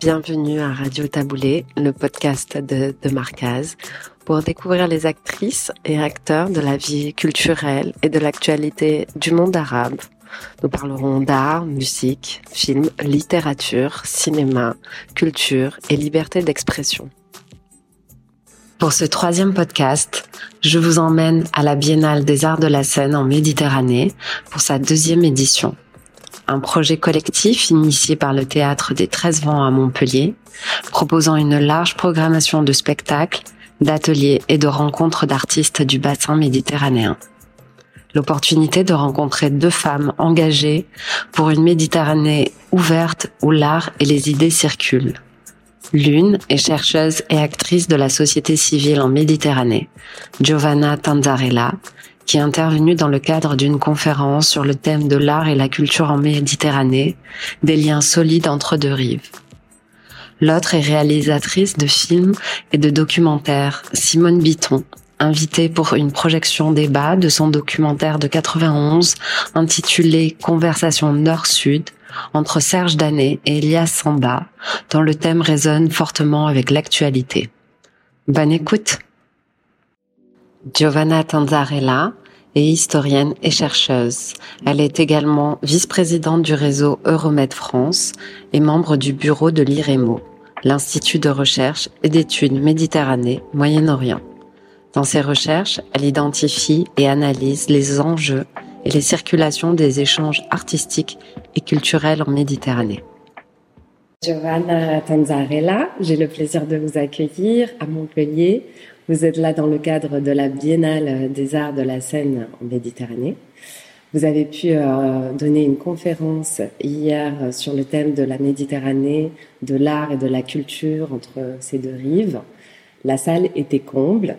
Bienvenue à Radio Taboulé, le podcast de, de Marcaz, pour découvrir les actrices et acteurs de la vie culturelle et de l'actualité du monde arabe. Nous parlerons d'art, musique, film, littérature, cinéma, culture et liberté d'expression. Pour ce troisième podcast, je vous emmène à la Biennale des Arts de la Seine en Méditerranée pour sa deuxième édition un projet collectif initié par le Théâtre des 13 Vents à Montpellier, proposant une large programmation de spectacles, d'ateliers et de rencontres d'artistes du bassin méditerranéen. L'opportunité de rencontrer deux femmes engagées pour une Méditerranée ouverte où l'art et les idées circulent. L'une est chercheuse et actrice de la société civile en Méditerranée, Giovanna Tanzarella, qui est intervenue dans le cadre d'une conférence sur le thème de l'art et la culture en Méditerranée, des liens solides entre deux rives. L'autre est réalisatrice de films et de documentaires, Simone Biton, invitée pour une projection débat de son documentaire de 91 intitulé Conversation Nord-Sud entre Serge Danet et Elias Samba, dont le thème résonne fortement avec l'actualité. Bonne écoute! Giovanna Tanzarella est historienne et chercheuse. Elle est également vice-présidente du réseau Euromed France et membre du bureau de l'IREMO, l'Institut de recherche et d'études Méditerranée Moyen-Orient. Dans ses recherches, elle identifie et analyse les enjeux et les circulations des échanges artistiques et culturels en Méditerranée. Giovanna Tanzarella, j'ai le plaisir de vous accueillir à Montpellier vous êtes là dans le cadre de la Biennale des Arts de la Seine en Méditerranée. Vous avez pu euh, donner une conférence hier sur le thème de la Méditerranée, de l'art et de la culture entre ces deux rives. La salle était comble.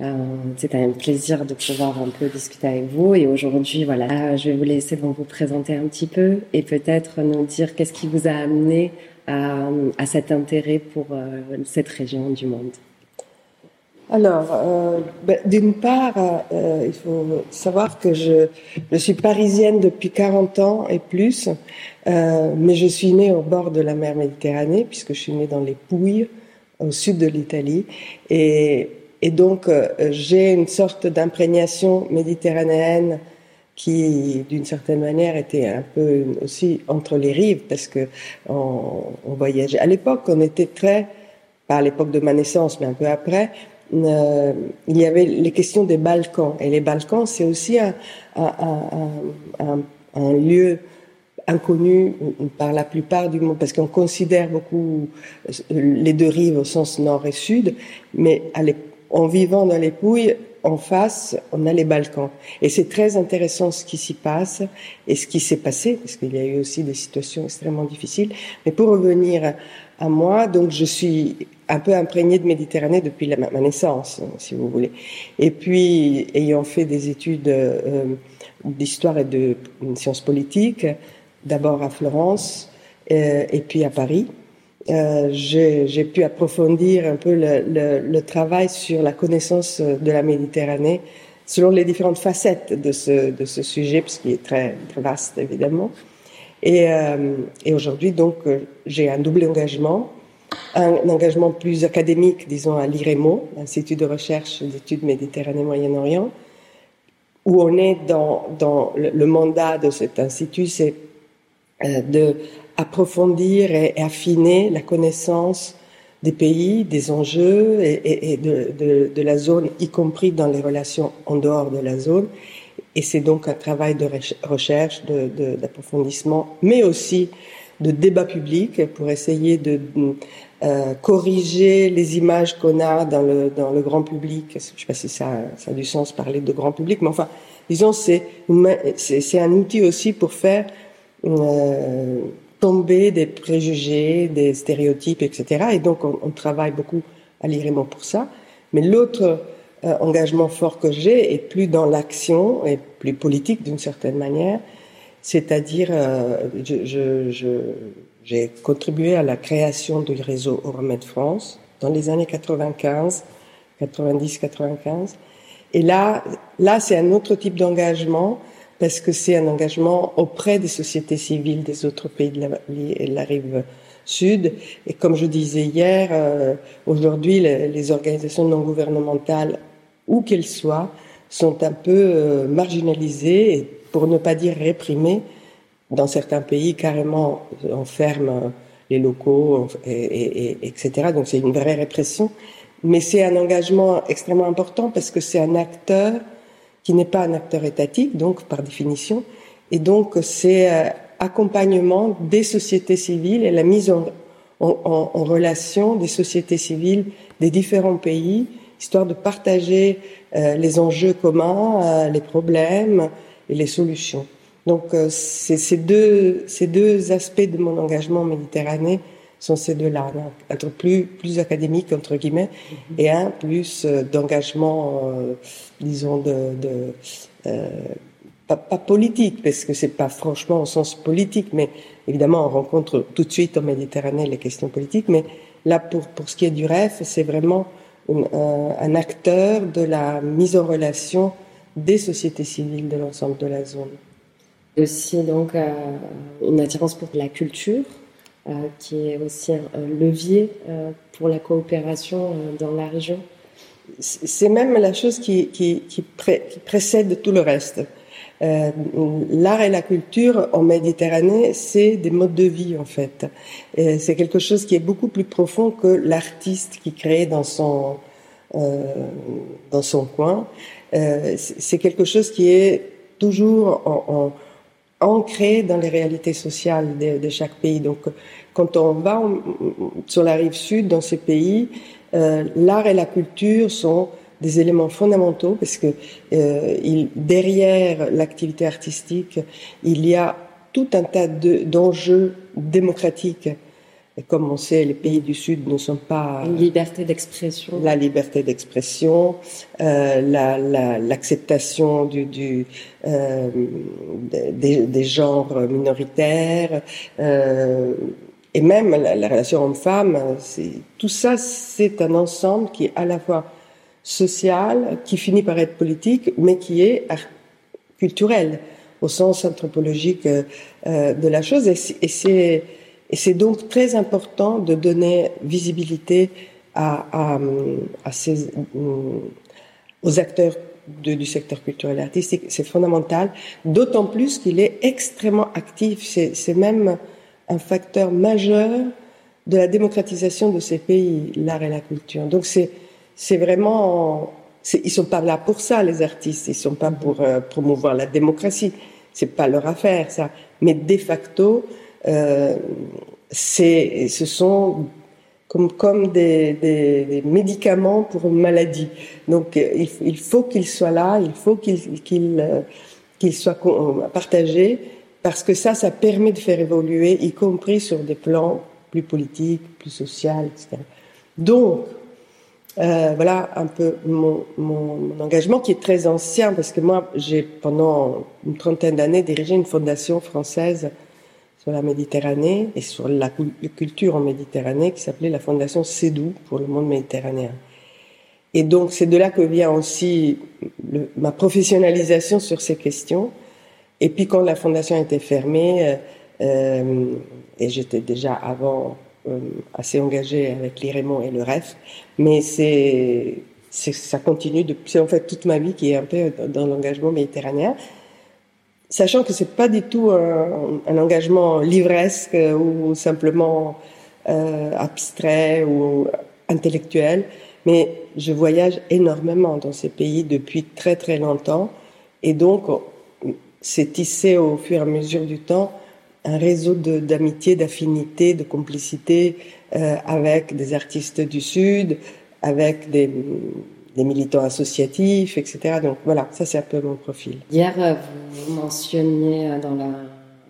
Euh, C'était un plaisir de pouvoir un peu discuter avec vous. Et aujourd'hui, voilà, je vais vous laisser vous présenter un petit peu et peut-être nous dire qu'est-ce qui vous a amené à, cet intérêt pour euh, cette région du monde. Alors, euh, ben, d'une part, il faut savoir que je, je, suis parisienne depuis 40 ans et plus, mais je suis née au bord de la mer Méditerranée, puisque je suis née dans les Pouilles, au sud de l'Italie. Et, et, donc, euh, j'ai une sorte d'imprégnation méditerranéenne qui, d'une certaine manière, était un peu aussi entre les rives, parce que on, voyageait. À l'époque, on était très, pas à l'époque de ma naissance, mais un peu après, euh, il y avait les questions des Balkans. Et les Balkans, c'est aussi un, un, lieu inconnu par la plupart du monde, parce qu'on considère beaucoup les deux rives au sens nord et sud, mais en vivant dans les Pouilles, en face, on a les Balkans. Et c'est très intéressant ce qui s'y passe et ce qui s'est passé, parce qu'il y a eu aussi des situations extrêmement difficiles. Mais pour revenir à moi, donc je suis un peu imprégnée de Méditerranée depuis ma naissance, si vous voulez. Et puis, ayant fait des études euh, d'histoire et de sciences politiques, d'abord à Florence euh, et puis à Paris, euh, j'ai pu approfondir un peu le, travail sur la connaissance de la Méditerranée selon les différentes facettes de ce, de ce sujet, puisqu'il est très, vaste évidemment. Et, euh, aujourd'hui, donc, j'ai un double engagement un engagement plus académique, disons, à l'IREMO, l'Institut de recherche d'études Méditerranée-Moyen-Orient, où on est dans, le, mandat de cet institut, c'est euh, de approfondir et, affiner la connaissance des pays, des enjeux et, de, la zone, y compris dans les relations en dehors de la zone. Et c'est donc un travail de recherche, d'approfondissement, mais aussi de débat public pour essayer de euh, corriger les images qu'on a dans le, grand public. Je ne sais pas si ça, a du sens parler de grand public, mais enfin, disons, c'est, un outil aussi pour faire euh, tomber des préjugés, des stéréotypes, etc. Et donc, on, on travaille beaucoup à l'IREMO pour ça. Mais l'autre euh, engagement fort que j'ai est plus dans l'action et plus politique d'une certaine manière, c'est-à-dire, euh, je, je, je j'ai contribué à la création du réseau Euromed France dans les années 95, 90, 95. Et là, là, c'est un autre type d'engagement parce que c'est un engagement auprès des sociétés civiles des autres pays de la, rive sud. Et comme je disais hier, euh, aujourd'hui, les, organisations non gouvernementales, où qu'elles soient, sont un peu euh, marginalisées, pour ne pas dire réprimées. Dans certains pays, carrément, on ferme les locaux, et, etc. Donc c'est une vraie répression. Mais c'est un engagement extrêmement important parce que c'est un acteur qui n'est pas un acteur étatique, donc par définition, et donc c'est euh, accompagnement des sociétés civiles et la mise en, en, en, relation des sociétés civiles des différents pays, histoire de partager euh, les enjeux communs, euh, les problèmes et les solutions. Donc euh, ces deux, ces deux aspects de mon engagement méditerranéen sont ces deux-là, un plus, plus académique, entre guillemets, et un plus euh, d'engagement, euh, disons, de, de euh, pas, pas, politique, parce que c'est pas franchement au sens politique, mais évidemment, on rencontre tout de suite en Méditerranée les questions politiques, mais là, pour, pour ce qui est du REF, c'est vraiment un, un acteur de la mise en relation des sociétés civiles de l'ensemble de la zone. Aussi, donc, une attirance pour la culture, euh, qui est aussi un, levier euh, pour la coopération euh, dans la région C'est même la chose qui, qui, qui, précède tout le reste. Euh, l'art et la culture en Méditerranée, c'est des modes de vie en fait. C'est quelque chose qui est beaucoup plus profond que l'artiste qui crée dans son euh, dans son coin. Euh, c'est quelque chose qui est toujours en, en ancré dans les réalités sociales de, chaque pays. Donc, quand on va sur la rive sud, dans ces pays, euh, l'art et la culture sont des éléments fondamentaux parce que euh, derrière l'activité artistique, il y a tout un tas d'enjeux démocratiques comme on sait, les pays du Sud ne sont pas... Une liberté d'expression. La liberté d'expression, euh, l'acceptation la, du, du euh, des, des, genres minoritaires, euh, et même la, la relation homme-femme. Tout ça, c'est un ensemble qui est à la fois social, qui finit par être politique, mais qui est culturel, au sens anthropologique euh, de la chose. Et c'est et c'est donc très important de donner visibilité euh, aux acteurs du secteur culturel et artistique. C'est fondamental, d'autant plus qu'il est extrêmement actif. C'est même un facteur majeur de la démocratisation de ces pays, l'art et la culture. Donc c'est vraiment ils sont pas là pour ça les artistes, ils sont pas pour euh, promouvoir la démocratie, c'est pas leur affaire ça. Mais de facto, c'est, ce sont comme, des, médicaments pour une maladie. Donc il, il faut qu'ils soient là, il faut qu'ils qu'ils qu'ils soient partagés, parce que ça, ça permet de faire évoluer, y compris sur des plans plus politiques, plus sociaux, etc. Donc, euh, voilà un peu mon, engagement qui est très ancien, parce que moi, j'ai pendant une trentaine d'années dirigé une fondation française sur la Méditerranée et sur la culture en Méditerranée qui s'appelait la Fondation CEDU pour le monde méditerranéen. Et donc c'est de là que vient aussi ma professionnalisation sur ces questions. Et puis quand la fondation était fermée, euh, euh et j'étais déjà avant euh, assez engagée avec l'IREMON et le REF, mais c'est ça continue depuis en fait toute ma vie qui est un peu dans l'engagement méditerranéen sachant que c'est pas du tout un, un, engagement livresque ou simplement euh, abstrait ou intellectuel, mais je voyage énormément dans ces pays depuis très très longtemps. Et donc c'est tissé au fur et à mesure du temps un réseau d'amitié, d'affinité, de complicité euh, avec des artistes du Sud, avec des, des militants associatifs, etc. Donc voilà, ça c'est un peu mon profil. Hier, euh, vous mentionniez euh, dans la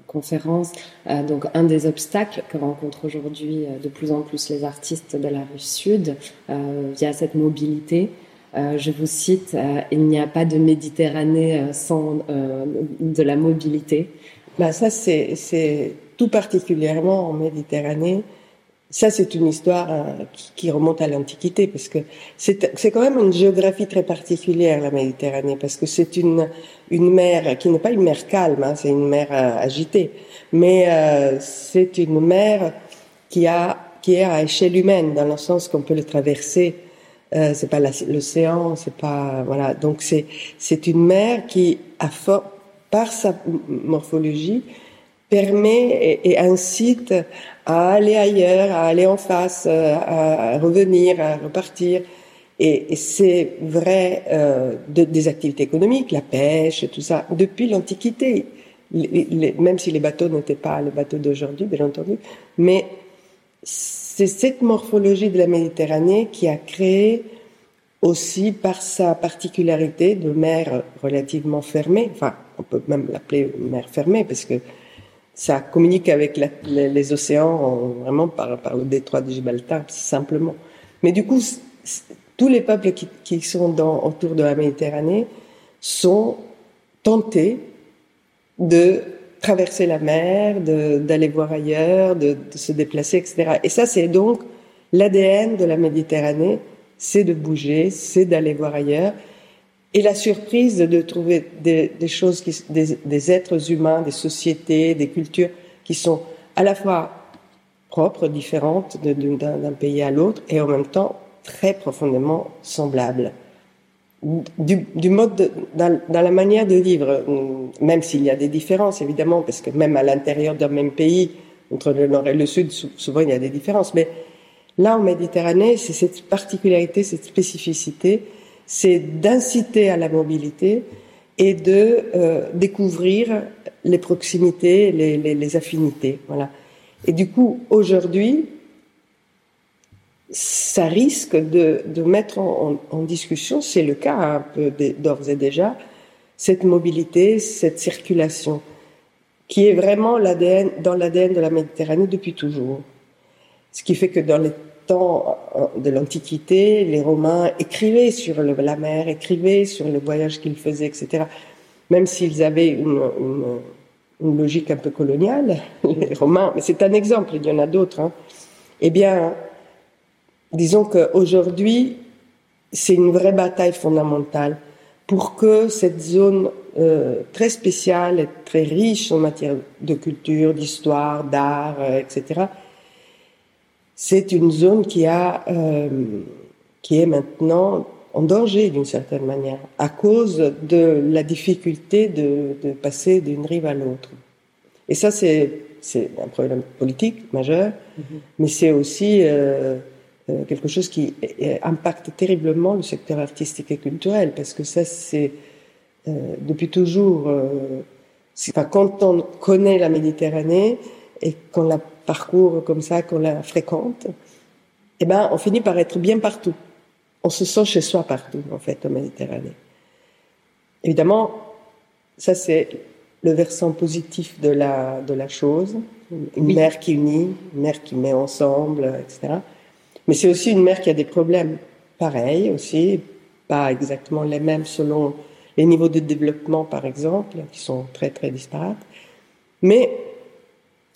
conférence euh, donc un des obstacles que rencontrent aujourd'hui de plus en plus les artistes de la rive sud via cette mobilité. Euh, je vous cite, il n'y a pas de Méditerranée sans de la mobilité. Ben ça c'est tout particulièrement en Méditerranée Ça, c'est une histoire euh, qui, remonte à l'Antiquité, parce que c'est quand même une géographie très particulière, la Méditerranée, parce que c'est une, une mer qui n'est pas une mer calme, hein, c'est une mer euh, agitée, mais euh, c'est une mer qui, a, qui est à échelle humaine, dans le sens qu'on peut le traverser. Euh, c'est pas l'océan, c'est pas voilà. Donc c'est une mer qui, a par sa morphologie, permet et, incite à aller ailleurs, à aller en face, euh, à, revenir, à repartir. Et, c'est vrai euh, de, des activités économiques, la pêche, tout ça, depuis l'Antiquité. même si les bateaux n'étaient pas les bateaux d'aujourd'hui, bien entendu, mais c'est cette morphologie de la Méditerranée qui a créé aussi par sa particularité de mer relativement fermée, enfin on peut même l'appeler mer fermée parce que ça communique avec les, océans vraiment par, le détroit de Gibraltar, simplement. Mais du coup, tous les peuples qui, sont dans, autour de la Méditerranée sont tentés de traverser la mer, d'aller voir ailleurs, de, se déplacer, etc. Et ça, c'est donc l'ADN de la Méditerranée, c'est de bouger, c'est d'aller voir ailleurs. Et la surprise de trouver des, choses, qui, des, des, êtres humains, des sociétés, des cultures qui sont à la fois propres, différentes d'un pays à l'autre, et en même temps très profondément semblables. Du, mode, de, dans, dans, la manière de vivre, même s'il y a des différences évidemment, parce que même à l'intérieur d'un même pays, entre le nord et le sud, souvent il y a des différences, mais là en Méditerranée, c'est cette particularité, cette spécificité c'est d'inciter à la mobilité et de euh, découvrir les proximités, les, affinités. Voilà. Et du coup, aujourd'hui, ça risque de, mettre en, discussion, c'est le cas un peu d'ores et déjà, cette mobilité, cette circulation, qui est vraiment dans l'ADN de la Méditerranée depuis toujours. Ce qui fait que dans les euh, de l'Antiquité, les Romains écrivaient sur la mer, écrivaient sur le voyage qu'ils faisaient, etc. Même s'ils avaient une, logique un peu coloniale, les Romains, mais c'est un exemple, il y en a d'autres. Hein. Eh bien, disons qu'aujourd'hui, c'est une vraie bataille fondamentale pour que cette zone euh, très spéciale et très riche en matière de culture, d'histoire, d'art, euh, etc., c'est une zone qui a, euh, qui est maintenant en danger d'une certaine manière à cause de la difficulté de, de passer d'une rive à l'autre. Et ça, c'est un problème politique majeur, mm-hmm. mais c'est aussi euh, euh, quelque chose qui impacte terriblement le secteur artistique et culturel, parce que ça, c'est euh, depuis toujours. Enfin, quand on connaît la Méditerranée et qu'on la parcours comme ça, qu'on la fréquente, eh ben, on finit par être bien partout. On se sent chez soi partout, en fait, en Méditerranée. Évidemment, ça c'est le versant positif de la, de la chose. Une mer qui unit, une mer qui met ensemble, etc. Mais c'est aussi une mer qui a des problèmes pareils aussi, pas exactement les mêmes selon les niveaux de développement, par exemple, qui sont très, très disparates. Mais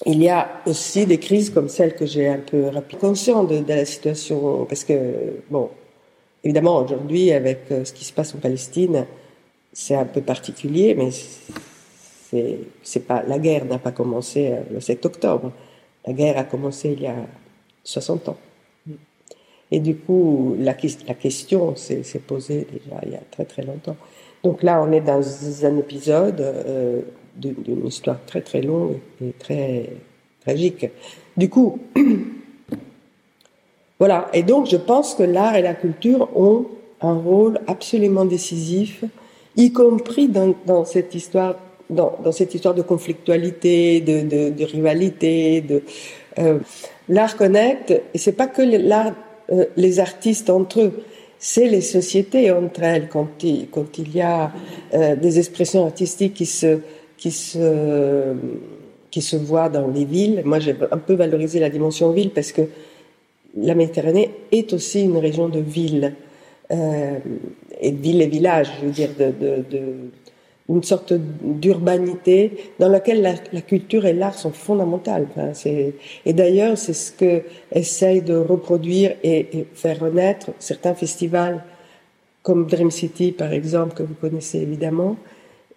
il y a aussi des crises comme celle que j'ai un peu rapidement conscient de, la situation, parce que, bon, évidemment, aujourd'hui, avec euh, ce qui se passe en Palestine, c'est un peu particulier, mais c'est pas, la guerre n'a pas commencé euh, le 7 octobre. La guerre a commencé il y a 60 ans. Et du coup, la, la question s'est, posée déjà il y a très très longtemps. Donc là, on est dans un épisode euh, d'une histoire très très longue et très tragique. Du coup, voilà. Et donc, je pense que l'art et la culture ont un rôle absolument décisif, y compris dans, cette histoire, dans, cette histoire de conflictualité, de, rivalité. Euh, l'art connecte, et c'est pas que l'art, euh, les artistes entre eux c'est les sociétés entre elles quand il, quand il y a euh, des expressions artistiques qui se qui se, qui se voit dans les villes. Moi, j'ai un peu valorisé la dimension ville parce que la Méditerranée est aussi une région de villes, euh, et villes et villages, je veux dire, de, de, une sorte d'urbanité dans laquelle la, culture et l'art sont fondamentales. et d'ailleurs, c'est ce que essaye de reproduire et, faire renaître certains festivals comme Dream City, par exemple, que vous connaissez évidemment,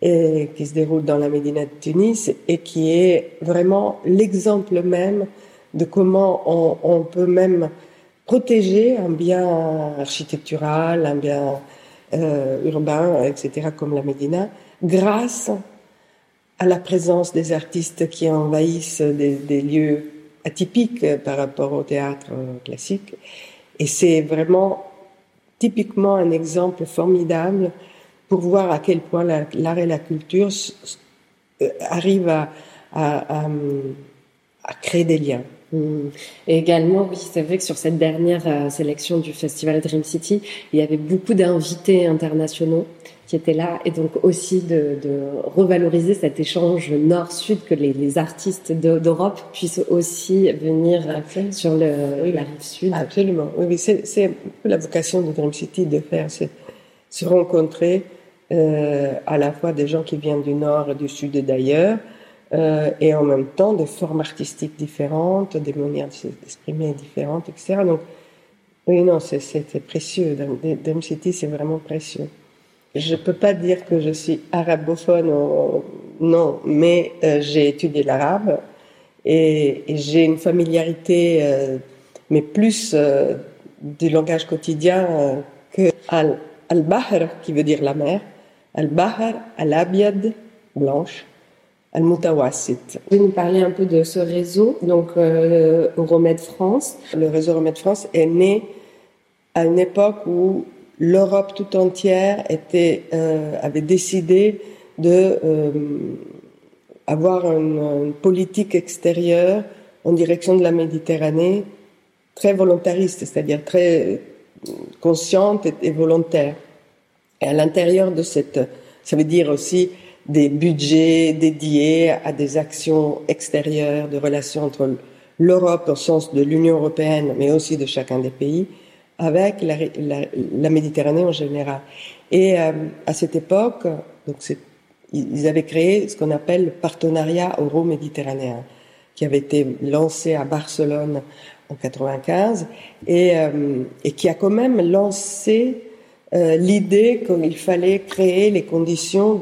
qui se déroule dans la Médina de Tunis et qui est vraiment l'exemple même de comment on, peut même protéger un bien architectural, un bien euh, urbain, etc., comme la Médina, grâce à la présence des artistes qui envahissent des, des lieux atypiques par rapport au théâtre classique. Et c'est vraiment typiquement un exemple formidable pour voir à quel point l'art et la culture euh, arrivent à, à, à, créer des liens. Mmh. Et également, oui, c'est vrai que sur cette dernière euh, sélection du festival Dream City, il y avait beaucoup d'invités internationaux qui étaient là, et donc aussi de, de revaloriser cet échange nord-sud, que les, les artistes d'Europe puissent aussi venir sur le, la rive sud. Absolument, oui, c'est la vocation de Dream City de faire, c'est se rencontrer euh, à la fois des gens qui viennent du nord et du sud et d'ailleurs, euh, et en même temps des formes artistiques différentes, des manières de s'exprimer différentes, etc. Donc, oui, non, c'est précieux. Dream City, c'est vraiment précieux. Je peux pas dire que je suis arabophone, non, mais euh, j'ai étudié l'arabe et, j'ai une familiarité, mais plus du langage quotidien que al-bahr, qui veut dire la mer, al-bahr, al-abiad, blanche, al-mutawassit. Vous nous parler un peu de ce réseau, donc euh, Euromède France? Le réseau Euromède France est né à une époque où l'Europe tout entière était, euh, avait décidé de euh, avoir une, une, politique extérieure en direction de la Méditerranée très volontariste, c'est-à-dire très consciente et, et volontaire. Et à l'intérieur de cette, ça veut dire aussi des budgets dédiés à des actions extérieures, de relations entre l'Europe au sens de l'Union européenne, mais aussi de chacun des pays, avec la, la, la Méditerranée en général. Et euh, à cette époque, donc ils avaient créé ce qu'on appelle le partenariat euro-méditerranéen, qui avait été lancé à Barcelone en 95 et, euh, et qui a quand même lancé euh, l'idée qu'il fallait créer les conditions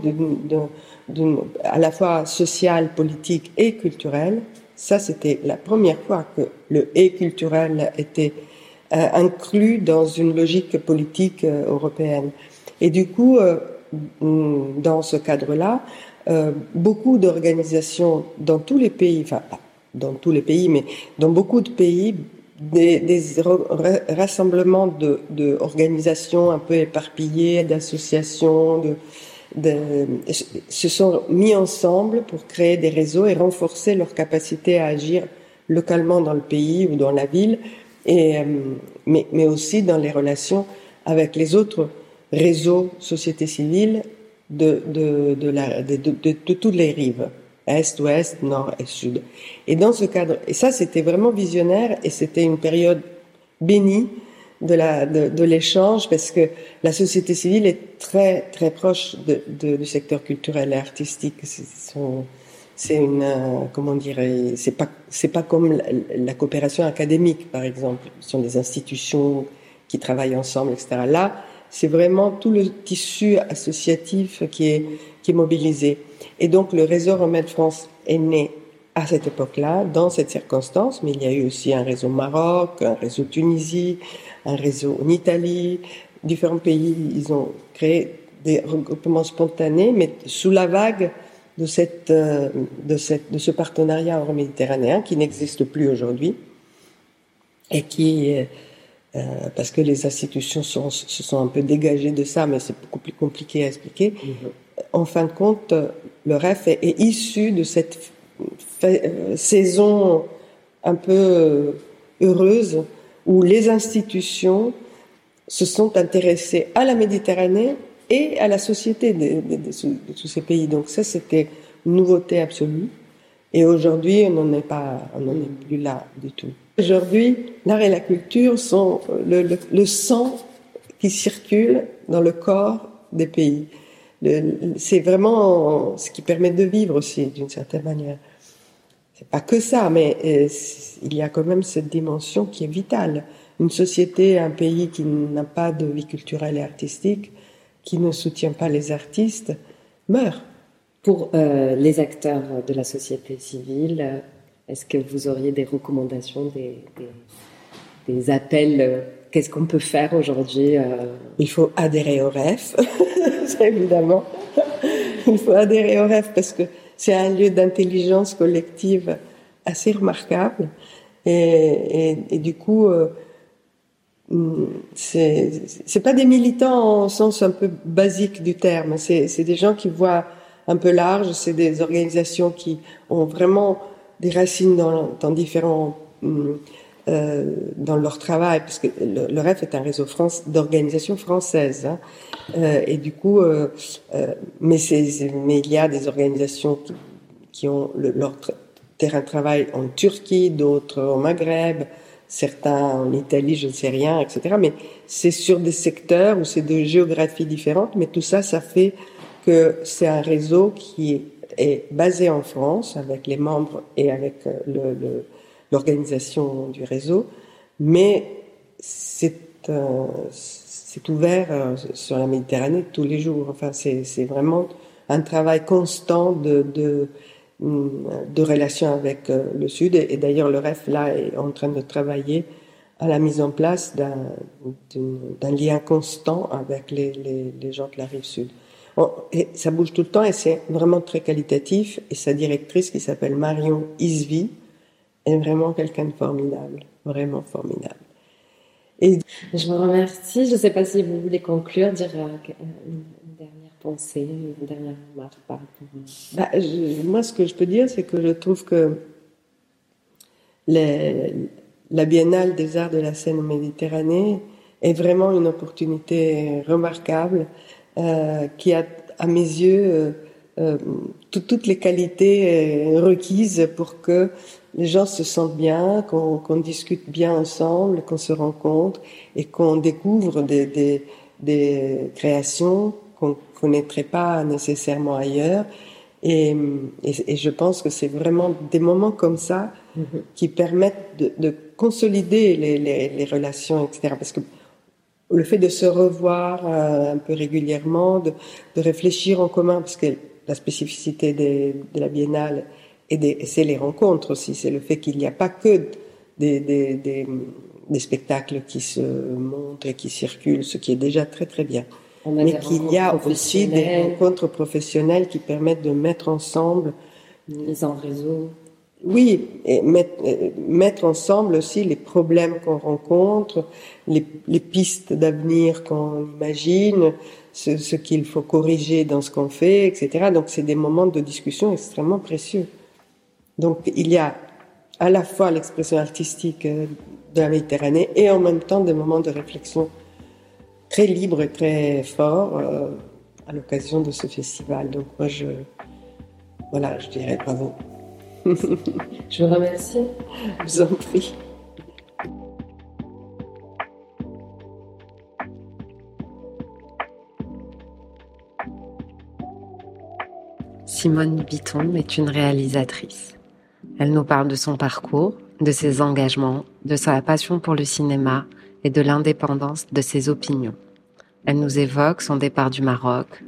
à la fois sociale, politique et culturelle. Ça, c'était la première fois que le et culturel était euh, inclus dans une logique politique euh, européenne. Et du coup, dans ce cadre-là, beaucoup d'organisations dans tous les pays, enfin dans tous les pays, mais dans beaucoup de pays, des, rassemblements de, organisations un peu éparpillées, d'associations, se sont mis ensemble pour créer des réseaux et renforcer leur capacité à agir localement dans le pays ou dans la ville et, euh, mais, aussi dans les relations avec les autres réseaux sociétés civiles de toutes les rives, est, ouest, nord et sud. Et dans ce cadre, et ça c'était vraiment visionnaire et c'était une période bénie de la de, de l'échange parce que la société civile est très très proche de, de du secteur culturel et artistique. C'est une euh, comment dire c'est pas c'est pas comme la, la, coopération académique par exemple ce sont des institutions qui travaillent ensemble etc là c'est vraiment tout le tissu associatif qui est qui mobilisé et donc le réseau Remède France est né à cette époque-là dans cette circonstance mais il y a eu aussi un réseau Maroc un réseau Tunisie un réseau en Italie différents pays ils ont créé des regroupements spontanés mais sous la vague de, cette, euh, de, cette, de ce partenariat euro-méditerranéen qui n'existe plus aujourd'hui et qui, euh, parce que les institutions sont, se sont un peu dégagées de ça, mais c'est beaucoup plus compliqué à expliquer. Mm -hmm. En fin de compte, le REF est, issu de cette euh, saison un peu heureuse où les institutions se sont intéressées à la Méditerranée et à la société de, tous ces pays. Donc ça, c'était une nouveauté absolue. Et aujourd'hui, on n'en est pas, on n'en est plus là du tout. Aujourd'hui, l'art et la culture sont le, sang qui circule dans le corps des pays. C'est vraiment ce qui permet de vivre aussi, d'une certaine manière. C'est pas que ça, mais euh, il y a quand même cette dimension qui est vitale. Une société, un pays qui n'a pas de vie culturelle et artistique, qui ne soutient pas les artistes, meurt. Pour euh, les acteurs de la société civile, est-ce que vous auriez des recommandations, des, appels Qu'est-ce qu'on peut faire aujourd'hui Il faut adhérer au REF, évidemment. Il faut adhérer au REF parce que c'est un lieu d'intelligence collective assez remarquable. Et, et, du coup, euh, c'est pas des militants au sens un peu basique du terme. C'est des gens qui voient un peu large. C'est des organisations qui ont vraiment des racines dans, dans différents euh, dans leur travail, parce que le, REF est un réseau d'organisations françaises, hein. euh, et du coup, euh, mais, il y a des organisations qui, ont le, leur terrain de travail en Turquie, d'autres au Maghreb, certains en Italie, je ne sais rien, etc. Mais c'est sur des secteurs où c'est de géographies différentes, mais tout ça, ça fait que c'est un réseau qui est basé en France avec les membres et avec le l'organisation du réseau, mais c'est euh, ouvert euh, sur la Méditerranée tous les jours. Enfin, c'est vraiment un travail constant de, de, de relation avec euh, le Sud. Et, d'ailleurs, le REF, là, est en train de travailler à la mise en place d'un lien constant avec les, les, les, gens de la rive sud. et ça bouge tout le temps et c'est vraiment très qualitatif. Et sa directrice, qui s'appelle Marion Isvi, est vraiment quelqu'un de formidable, vraiment formidable. Et je vous remercie. Je ne sais pas si vous voulez conclure, dire euh, une dernière pensée, une dernière remarque par bah, moi, ce que je peux dire, c'est que je trouve que les, la Biennale des Arts de la Seine Méditerranée est vraiment une opportunité remarquable euh, qui a, à mes yeux, euh, euh toutes les qualités euh, requises pour que les gens se sentent bien, qu'on discute bien ensemble, qu'on se rencontre et qu'on découvre des, des, des créations qu'on connaîtrait pas nécessairement ailleurs. Et, et, je pense que c'est vraiment des moments comme ça mm-hmm. qui permettent de, de consolider les, les, les, relations, etc. Parce que le fait de se revoir euh, un peu régulièrement, de, de, réfléchir en commun, parce que la spécificité de la biennale, et, c'est les rencontres aussi, c'est le fait qu'il n'y a pas que des, des, des, des, spectacles qui se montrent et qui circulent, ce qui est déjà très très bien. Mais qu'il y a aussi des rencontres professionnelles qui permettent de mettre ensemble. Les en réseau. Oui, et mettre, mettre ensemble aussi les problèmes qu'on rencontre, les, les pistes d'avenir qu'on imagine, ce, ce qu'il faut corriger dans ce qu'on fait, etc. Donc c'est des moments de discussion extrêmement précieux. Donc il y a à la fois l'expression artistique euh, de la Méditerranée et en même temps des moments de réflexion très libres et très forts euh, à l'occasion de ce festival. Donc moi je voilà, je dirais bravo. je vous remercie. Je vous en prie. Simone Bitton est une réalisatrice. Elle nous parle de son parcours, de ses engagements, de sa passion pour le cinéma et de l'indépendance de ses opinions. Elle nous évoque son départ du Maroc,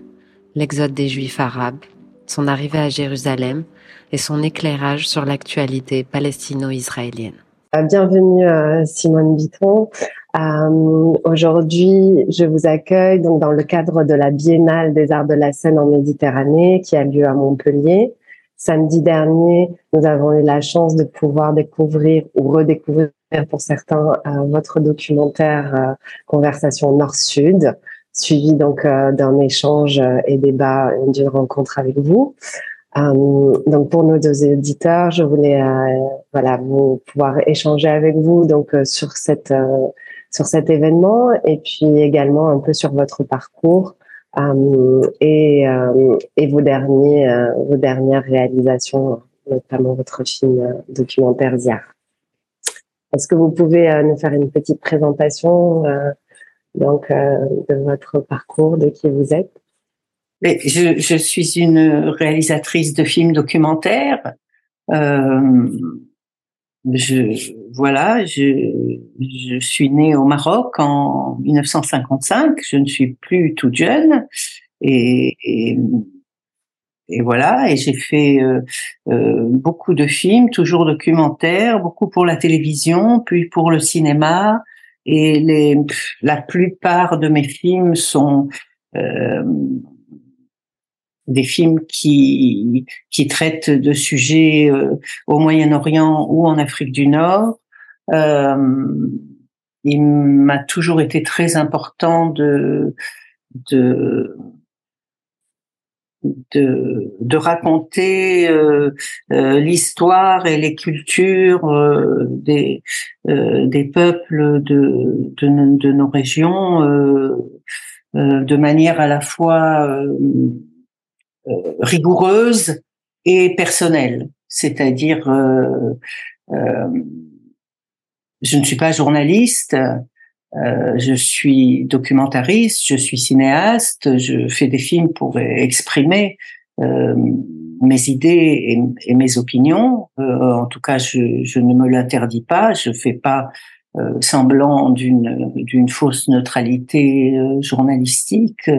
l'exode des Juifs arabes, son arrivée à Jérusalem et son éclairage sur l'actualité palestino-israélienne. Euh, bienvenue euh, Simone Bitton. Euh, Aujourd'hui, je vous accueille donc dans le cadre de la Biennale des Arts de la Scène en Méditerranée qui a lieu à Montpellier. Samedi dernier, nous avons eu la chance de pouvoir découvrir ou redécouvrir pour certains euh, votre documentaire euh, Conversation Nord-Sud, suivi donc euh, d'un échange et débat, d'une rencontre avec vous. donc pour nos deux éditeurs, je voulais voilà vous pouvoir échanger avec vous donc sur cette sur cet événement et puis également un peu sur votre parcours euh, et, euh, et vos derniers, euh, vos dernières réalisations, notamment votre film documentaire Ziar. Est-ce que vous pouvez nous faire une petite présentation donc de votre parcours, de qui vous êtes? Je, je, suis une réalisatrice de films documentaires. Euh, je, voilà, je, je suis née au Maroc en 1955. Je ne suis plus toute jeune et, et, voilà. Et j'ai fait euh, euh, beaucoup de films, toujours documentaires, beaucoup pour la télévision, puis pour le cinéma. Et les, la plupart de mes films sont euh, des films qui qui traitent de sujets euh, au Moyen-Orient ou en Afrique du Nord. Euh, il m'a toujours été très important de de de, de raconter euh, euh l'histoire et les cultures euh, des des peuples de de, de nos régions de manière à la fois euh, rigoureuse et personnelle. C'est-à-dire, euh, euh, je ne suis pas journaliste, je suis documentariste, je suis cinéaste, je fais des films pour exprimer mes idées et, mes opinions. en tout cas, je, je ne me l'interdis pas. Je fais pas semblant d'une d'une fausse neutralité journalistique.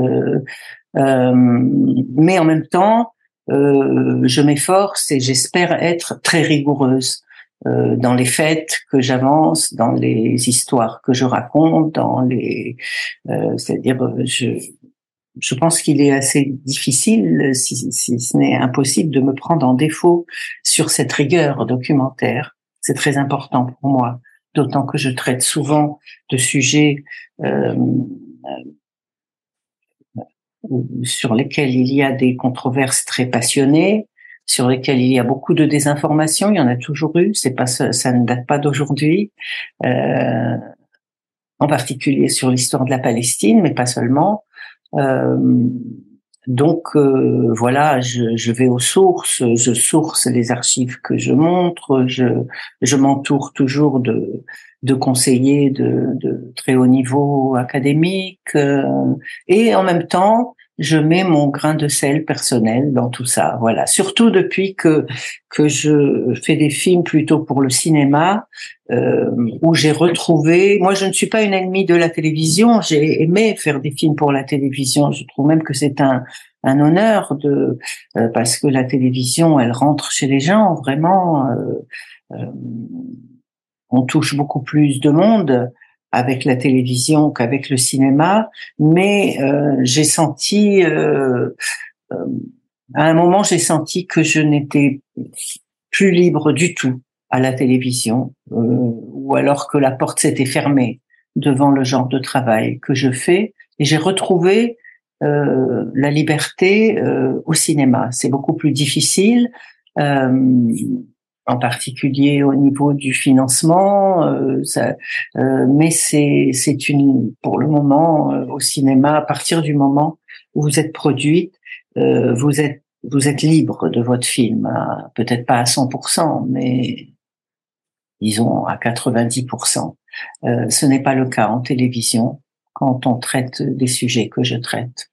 Euh, mais en même temps, euh, je m'efforce et j'espère être très rigoureuse euh, dans les faits que j'avance, dans les histoires que je raconte, dans les, c'est-à-dire, je, je pense qu'il est assez difficile, si, si ce n'est impossible, de me prendre en défaut sur cette rigueur documentaire. C'est très important pour moi, d'autant que je traite souvent de sujets euh, sur lesquels il y a des controverses très passionnées, sur lesquels il y a beaucoup de désinformation. Il y en a toujours eu. C'est pas ça, ne date pas d'aujourd'hui. Euh, en particulier sur l'histoire de la Palestine, mais pas seulement. Euh, donc euh, voilà, je, je, vais aux sources, je source les archives que je montre, je, je m'entoure toujours de, de conseillers de, de, très haut niveau académique, euh, et en même temps, je mets mon grain de sel personnel dans tout ça. Voilà. Surtout depuis que que je fais des films plutôt pour le cinéma, euh, où j'ai retrouvé. Moi, je ne suis pas une ennemie de la télévision. J'ai aimé faire des films pour la télévision. Je trouve même que c'est un un honneur de euh, parce que la télévision, elle rentre chez les gens vraiment. Euh, euh on touche beaucoup plus de monde avec la télévision qu'avec le cinéma, mais euh, j'ai senti, euh, euh, à un moment, j'ai senti que je n'étais plus libre du tout à la télévision, ou alors que la porte s'était fermée devant le genre de travail que je fais, et j'ai retrouvé la liberté au cinéma. C'est beaucoup plus difficile en particulier au niveau du financement. Euh, ça, euh, mais c'est c'est une pour le moment euh, au cinéma à partir du moment où vous êtes produite, vous êtes vous êtes libre de votre film, peut-être pas à 100%, mais disons à 90%. ce n'est pas le cas en télévision quand on traite des sujets que je traite.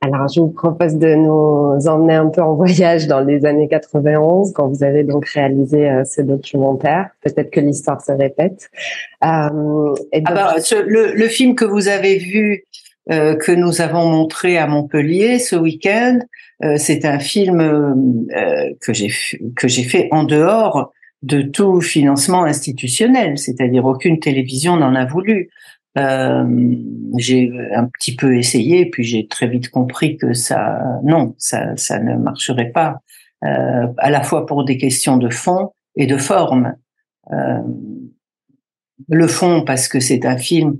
Alors, je vous propose de nous emmener un peu en voyage dans les années 91, quand vous avez donc réalisé euh, ce documentaire. Peut-être que l'histoire se répète. Euh, et ah bah, le, le, film que vous avez vu, euh, que nous avons montré à Montpellier ce week-end, c'est un film que j'ai que j'ai fait en dehors de tout financement institutionnel, c'est-à-dire aucune télévision n'en a voulu. Euh, j'ai un petit peu essayé, puis j'ai très vite compris que ça, non, ça, ça ne marcherait pas, euh, à la fois pour des questions de fond et de forme. Euh, le fond, parce que c'est un film,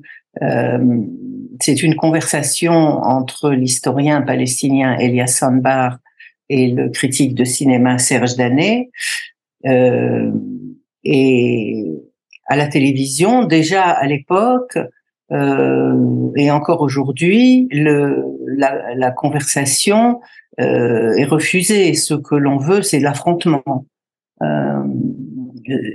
c'est une conversation entre l'historien palestinien Elias Sanbar et le critique de cinéma Serge Danet. Et à la télévision, déjà à l'époque, euh, et encore aujourd'hui, la, la, conversation euh, est refusée. Ce que l'on veut, c'est l'affrontement. Euh,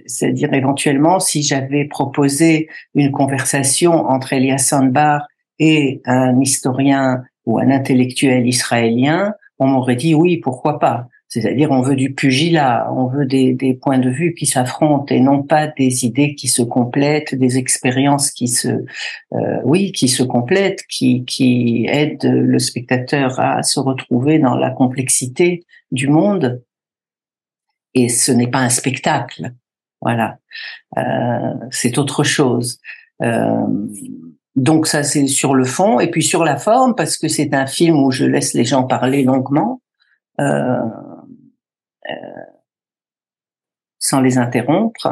c'est-à-dire éventuellement, si j'avais proposé une conversation entre Elias Sandbar et un historien ou un intellectuel israélien, on m'aurait dit oui, pourquoi pas. C'est-à-dire, on veut du pugilat, on veut des, points de vue qui s'affrontent et non pas des idées qui se complètent, des expériences qui se, euh, oui, qui se complètent, qui, aident le spectateur à se retrouver dans la complexité du monde. Et ce n'est pas un spectacle, voilà. Euh, c'est autre chose. Euh, donc ça, c'est sur le fond, et puis sur la forme, parce que c'est un film où je laisse les gens parler longuement. Sans les interrompre.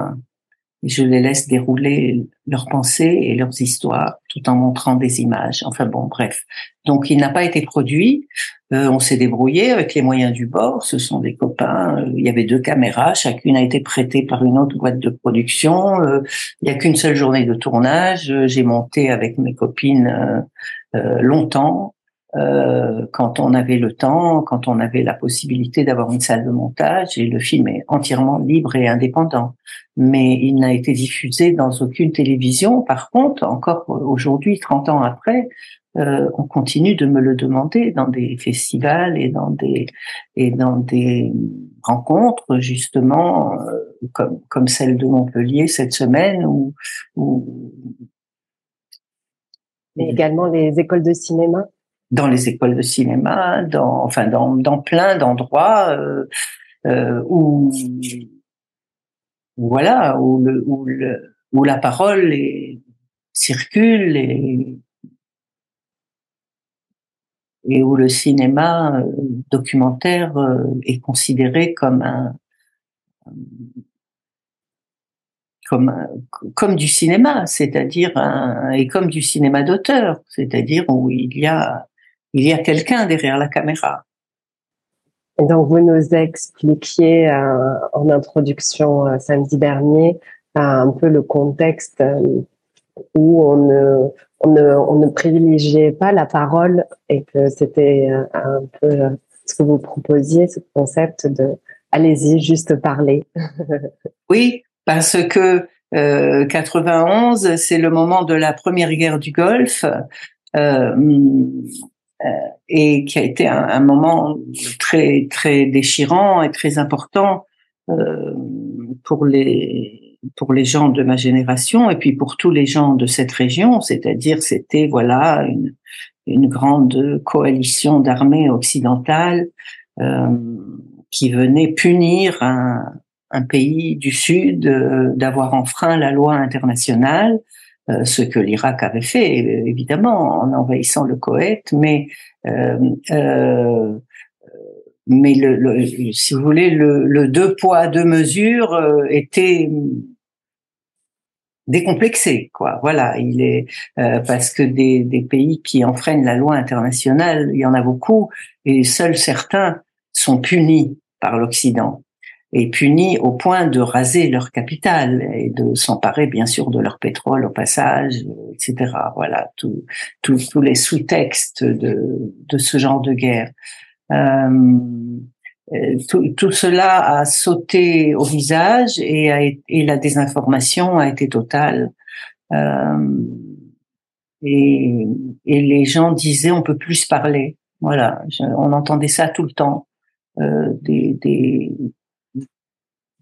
Je les laisse dérouler leurs pensées et leurs histoires tout en montrant des images. Enfin bon, bref. Donc il n'a pas été produit. Euh, on s'est débrouillé avec les moyens du bord. Ce sont des copains. Il y avait deux caméras. Chacune a été prêtée par une autre boîte de production. Euh, il n'y a qu'une seule journée de tournage. J'ai monté avec mes copines longtemps. Euh, quand on avait le temps, quand on avait la possibilité d'avoir une salle de montage, et le film est entièrement libre et indépendant. Mais il n'a été diffusé dans aucune télévision. Par contre, encore aujourd'hui, 30 ans après, euh, on continue de me le demander dans des festivals et dans des et dans des rencontres justement euh, comme comme celle de Montpellier cette semaine ou, ou mais également les écoles de cinéma dans les écoles de cinéma, dans enfin dans, dans plein d'endroits euh, euh, où voilà où le où le où la parole est, circule et et où le cinéma euh, documentaire euh, est considéré comme un comme comme du cinéma, c'est-à-dire et comme du cinéma d'auteur, c'est-à-dire où il y a il y a quelqu'un derrière la caméra. Et donc, vous nous expliquiez euh, en introduction euh, samedi dernier euh, un peu le contexte où on ne, on ne, on ne privilégiait pas la parole et que c'était un peu ce que vous proposiez, ce concept de allez-y, juste parler. oui, parce que euh, 91, c'est le moment de la première guerre du Golfe. Euh, et qui a été un, un, moment très très déchirant et très important euh, pour les pour les gens de ma génération et puis pour tous les gens de cette région, c'est-à-dire c'était voilà une, une grande coalition d'armées occidentales euh, qui venait punir un, un pays du Sud euh, d'avoir enfreint la loi internationale euh, ce que l'Irak avait fait, évidemment, en envahissant le Koweït, mais euh, euh, mais le, si vous voulez, le, deux poids deux mesures était décomplexé, quoi. Voilà, il est parce que des, des pays qui enfreignent la loi internationale, il y en a beaucoup, et seuls certains sont punis par l'Occident et punis au point de raser leur capital et de s'emparer bien sûr de leur pétrole au passage, etc. Voilà, tous les sous-textes de, de ce genre de guerre. Euh, tout, tout, cela a sauté au visage et, a, et la désinformation a été totale. Euh, et, et, les gens disaient on peut plus parler. Voilà, on entendait ça tout le temps. Euh, des, des,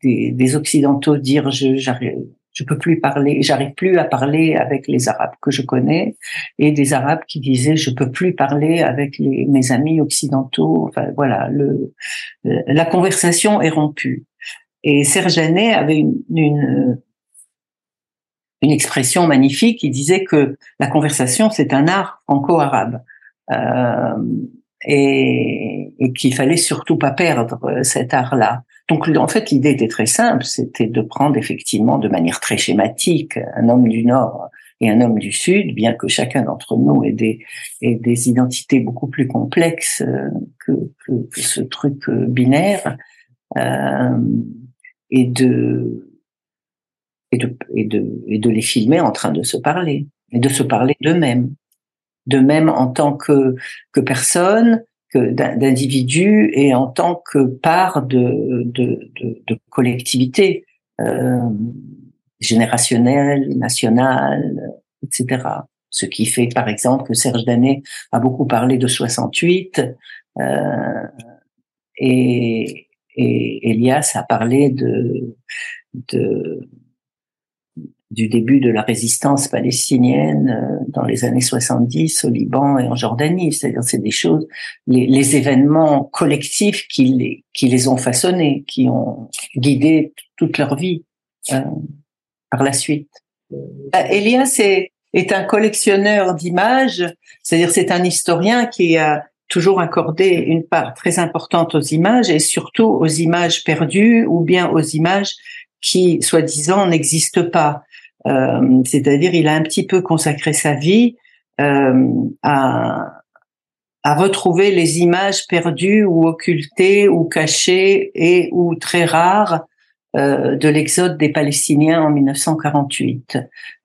des, des occidentaux dire je je peux plus parler, j'arrive plus à parler avec les Arabes que je connais, et des Arabes qui disaient je peux plus parler avec les, mes amis occidentaux. Enfin voilà, le, la conversation est rompue. Et Serge Janet avait une, une, une expression magnifique. Il disait que la conversation c'est un art franco-arabe. Euh, et, et qu'il fallait surtout pas perdre cet art-là. Donc en fait, l'idée était très simple, c'était de prendre effectivement de manière très schématique un homme du Nord et un homme du Sud, bien que chacun d'entre nous ait des, identités beaucoup plus complexes euh, que, ce truc euh, binaire, euh, et de les filmer en train de se parler et de se parler d'eux-mêmes, de même en tant que que personne, d'individus et en tant que part de, de, de, de collectivité euh, générationnelle, nationale, etc. Ce qui fait, par exemple, que Serge Danet a beaucoup parlé de 68 euh, et, et Elias a parlé de, de du début de la résistance palestinienne euh, dans les années 70 au Liban et en Jordanie. C'est-à-dire, c'est des choses, les, les, événements collectifs qui les, qui les ont façonnés, qui ont guidé toute leur vie euh, par la suite. Euh, Elias est, est un collectionneur d'images, c'est-à-dire c'est un historien qui a toujours accordé une part très importante aux images et surtout aux images perdues ou bien aux images qui, soi-disant, n'existent pas. Euh, c'est-à-dire, il a un petit peu consacré sa vie euh, à, à retrouver les images perdues ou occultées ou cachées et ou très rares euh, de l'exode des Palestiniens en 1948,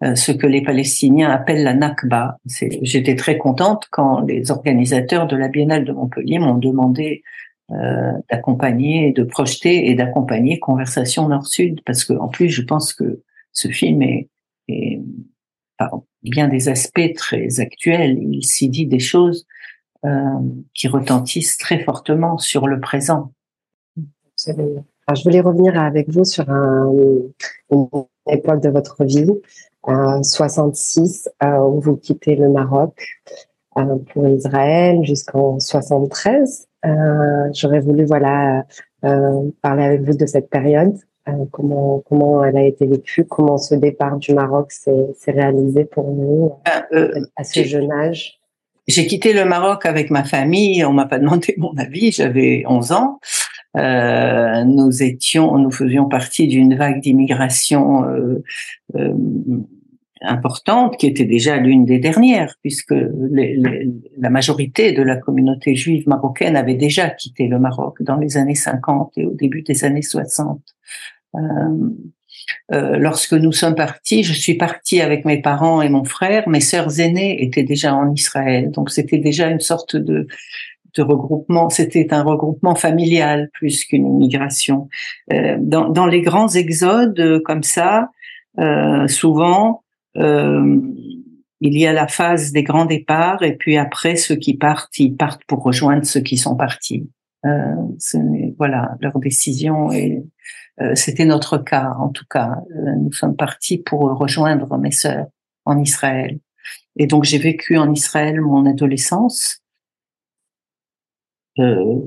euh, ce que les Palestiniens appellent la Nakba. J'étais très contente quand les organisateurs de la Biennale de Montpellier m'ont demandé d'accompagner, de projeter et d'accompagner Conversation Nord-Sud, parce que en plus, je pense que ce film est, est par bien des aspects très actuels. Il s'y dit des choses euh, qui retentissent très fortement sur le présent. Alors, je voulais revenir avec vous sur un, une époque de votre vie, euh, 66, euh, où vous quittez le Maroc euh, pour Israël jusqu'en 73. Euh, j'aurais voulu voilà euh, parler avec vous de cette période, euh, comment comment elle a été vécue, comment ce départ du Maroc s'est réalisé pour vous à ce jeune âge. J'ai quitté le Maroc avec ma famille. On m'a pas demandé mon avis. J'avais 11 ans. Euh, nous étions, nous faisions partie d'une vague d'immigration euh, euh, importante qui était déjà l'une des dernières, puisque la majorité de la communauté juive marocaine avait déjà quitté le Maroc dans les années 50 et au début des années 60. Euh, euh, lorsque nous sommes partis, je suis partie avec mes parents et mon frère. Mes sœurs aînées étaient déjà en Israël, donc c'était déjà une sorte de, de regroupement. C'était un regroupement familial plus qu'une immigration. Euh, dans, dans, les grands exodes euh, comme ça, euh, souvent euh, il y a la phase des grands départs et puis après ceux qui partent, ils partent pour rejoindre ceux qui sont partis. Euh, voilà leur décision et euh, c'était notre cas en tout cas. Euh, nous sommes partis pour rejoindre mes sœurs en Israël et donc j'ai vécu en Israël mon adolescence. Euh,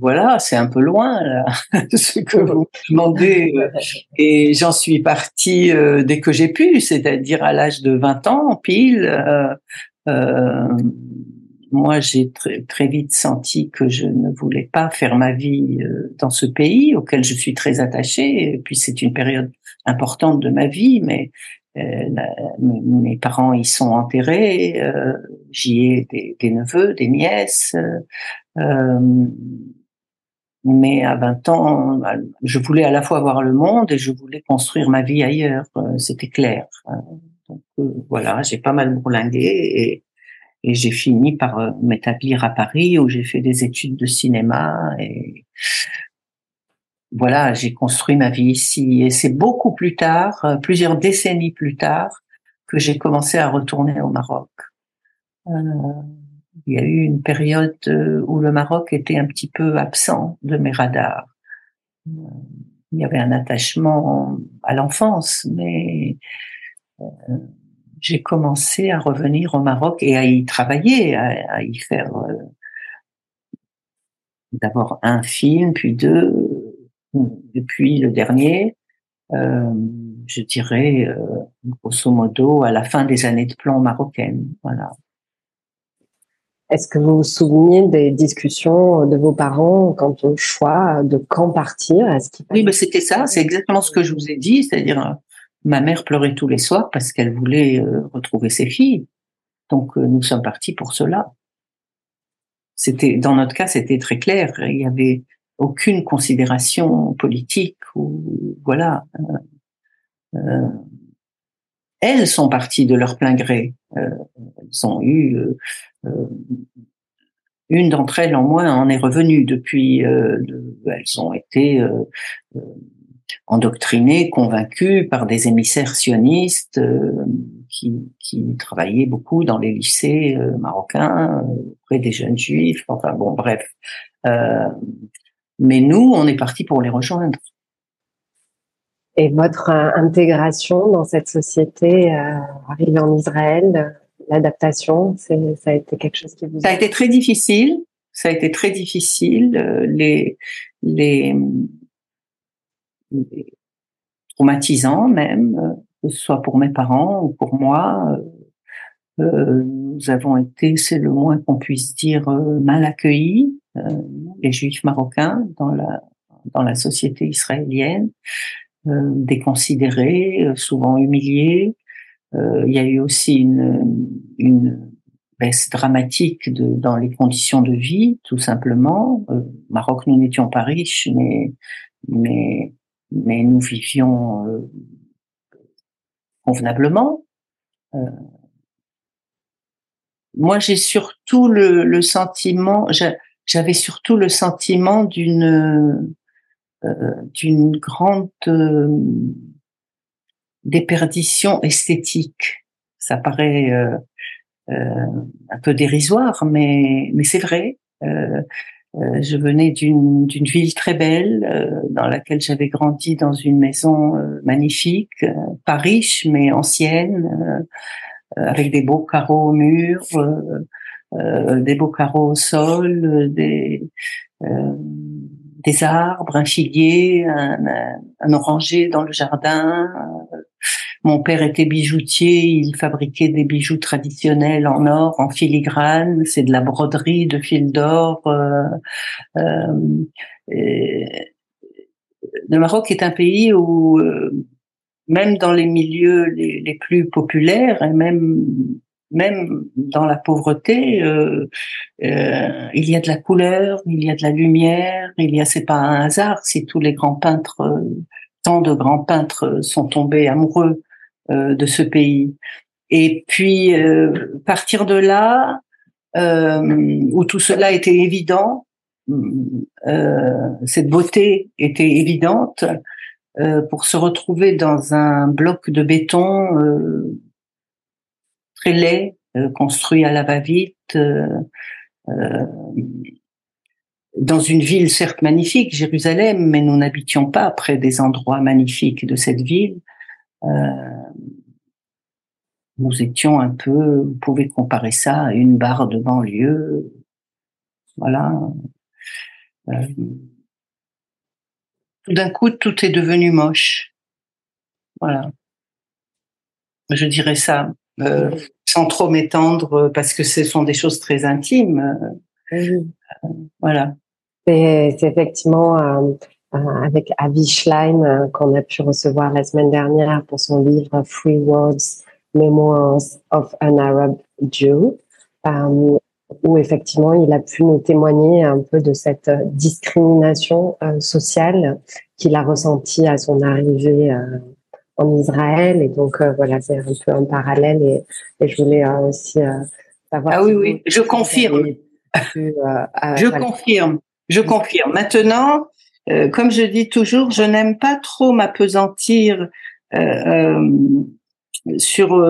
voilà, c'est un peu loin là, ce que vous demandez. Et j'en suis partie euh, dès que j'ai pu, c'est-à-dire à, l'âge de 20 ans, pile. Euh, euh, moi, j'ai très, très vite senti que je ne voulais pas faire ma vie euh, dans ce pays auquel je suis très attachée. Et puis c'est une période importante de ma vie, mais euh, mes parents y sont enterrés. Euh, j'y ai des, neveux, des nièces. mais à 20 ans, je voulais à la fois voir le monde et je voulais construire ma vie ailleurs. C'était clair. Donc voilà, j'ai pas mal bourlingué et et j'ai fini par euh, m'établir à Paris où j'ai fait des études de cinéma et voilà, j'ai construit ma vie ici. Et c'est beaucoup plus tard, euh, plusieurs décennies plus tard, que j'ai commencé à retourner au Maroc. Euh, il y a eu une période où le Maroc était un petit peu absent de mes radars. Il y avait un attachement à l'enfance, mais j'ai commencé à revenir au Maroc et à y travailler, à, y faire euh, d'abord un film, puis deux, depuis le dernier, euh, je dirais euh, grosso modo à la fin des années de plomb marocaines. Voilà. Est-ce que vous vous souvenez des discussions de vos parents quant au choix de quand partir? Oui, mais c'était ça, c'est exactement ce que je vous ai dit, c'est-à-dire Ma mère pleurait tous les soirs parce qu'elle voulait euh, retrouver ses filles. Donc euh, nous sommes partis pour cela. C'était dans notre cas, c'était très clair. Il y avait aucune considération politique ou voilà. Euh, elles sont parties de leur plein gré. elles ont eu une d'entre elles en moins en est revenue depuis. elles ont été endoctrinés, convaincus par des émissaires sionistes qui, qui travaillaient beaucoup dans les lycées marocains auprès des jeunes juifs. Enfin bon, bref. Mais nous, on est parti pour les rejoindre. Et votre intégration dans cette société, euh, arrivée en Israël, l'adaptation, ça a été quelque chose qui vous... Ça a été très difficile. Ça a été très difficile. Euh, les, les, les traumatisants même, euh, que ce soit pour mes parents ou pour moi. Euh, nous avons été, c'est le moins qu'on puisse dire, mal accueillis, les juifs marocains dans la dans la société israélienne. Euh, déconsidérés, euh, souvent humiliés. Euh, il y a eu aussi une, une baisse dramatique de, dans les conditions de vie, tout simplement. Maroc, nous n'étions pas riches, mais mais mais nous vivions convenablement. moi, j'ai surtout le, le sentiment, j'avais surtout le sentiment d'une euh, d'une grande euh, déperdition esthétique. Ça paraît euh, un peu dérisoire, mais mais c'est vrai. je venais d'une d'une ville très belle dans laquelle j'avais grandi dans une maison magnifique, pas riche mais ancienne, avec des beaux carreaux au mur, des beaux carreaux au sol, des des arbres, un figuier, un, oranger dans le jardin. Mon père était bijoutier, il fabriquait des bijoux traditionnels en or, en filigrane, c'est de la broderie de fil d'or. Euh, euh, le Maroc est un pays où, euh, même dans les milieux les plus populaires, et même même dans la pauvreté, euh, euh, il y a de la couleur, il y a de la lumière, il y a, c'est pas un hasard si tous les grands peintres, euh, tant de grands peintres sont tombés amoureux euh, de ce pays. Et puis partir de là, où tout cela était évident, cette beauté était évidente, pour se retrouver dans un bloc de béton très laid, euh, construit à la va-vite, euh, euh, dans une ville certes magnifique, Jérusalem, mais nous n'habitions pas près des endroits magnifiques de cette ville. nous étions un peu, vous pouvez comparer ça à une barre de banlieue, voilà. tout d'un coup, tout est devenu moche. Voilà. Je dirais ça. Euh, sans trop m'étendre euh, parce que ce sont des choses très intimes. Euh, voilà. C'est effectivement avec Avi Schlein qu'on a pu recevoir la semaine dernière pour son livre Free Words, Memoirs of an Arab Jew, où effectivement il a pu nous témoigner un peu de cette discrimination sociale qu'il a ressentie à son arrivée en Israël. Et donc, euh, voilà, c'est un peu un parallèle. Et, et je voulais euh, aussi euh, savoir. Ah oui, oui, je confirme. je confirme. Je confirme. Maintenant, comme je dis toujours, je n'aime pas trop m'apesantir sur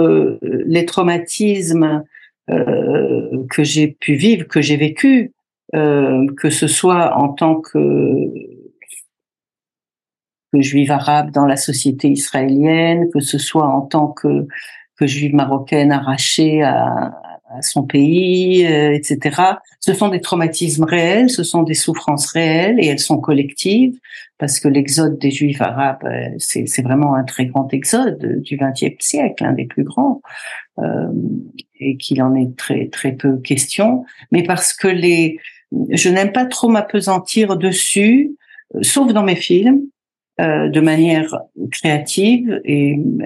les traumatismes que j'ai pu vivre, que j'ai vécu, que ce soit en tant que que juive arabe dans la société israélienne, que ce soit en tant que, que juive marocaine arrachée à, à son pays, euh, etc. Ce sont des traumatismes réels, ce sont des souffrances réelles et elles sont collectives parce que l'exode des juifs arabes, euh, c'est vraiment un très grand exode du XXe siècle, un des plus grands, euh, et qu'il en est très très peu question. Mais parce que les, je n'aime pas trop m'apesantir dessus, sauf dans mes films, euh, de manière créative et euh,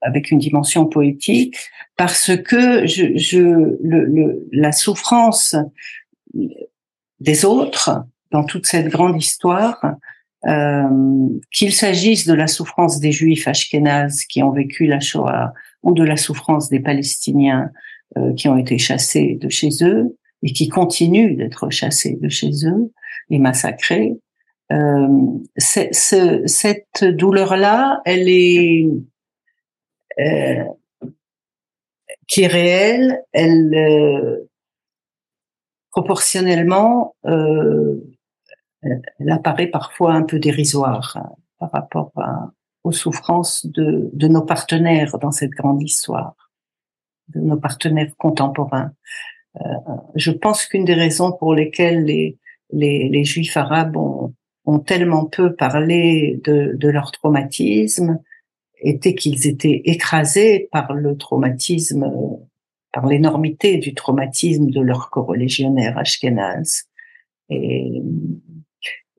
avec une dimension poétique, parce que je, je le, la souffrance des autres dans toute cette grande histoire, euh, qu'il s'agisse de la souffrance des Juifs ashkénazes qui ont vécu la Shoah ou de la souffrance des Palestiniens euh, qui ont été chassés de chez eux et qui continuent d'être chassés de chez eux et massacrés, ce, cette douleur-là, elle est euh, qui est réelle, elle euh, proportionnellement, euh, elle apparaît parfois un peu dérisoire hein, par rapport aux souffrances de, de nos partenaires dans cette grande histoire, de nos partenaires contemporains. Euh, je pense qu'une des raisons pour lesquelles les, les, les juifs arabes ont, ont tellement peu parlé de, de leur traumatisme était qu'ils étaient écrasés par le traumatisme, par l'énormité du traumatisme de leur corolégionnaire ashkénaze. Et,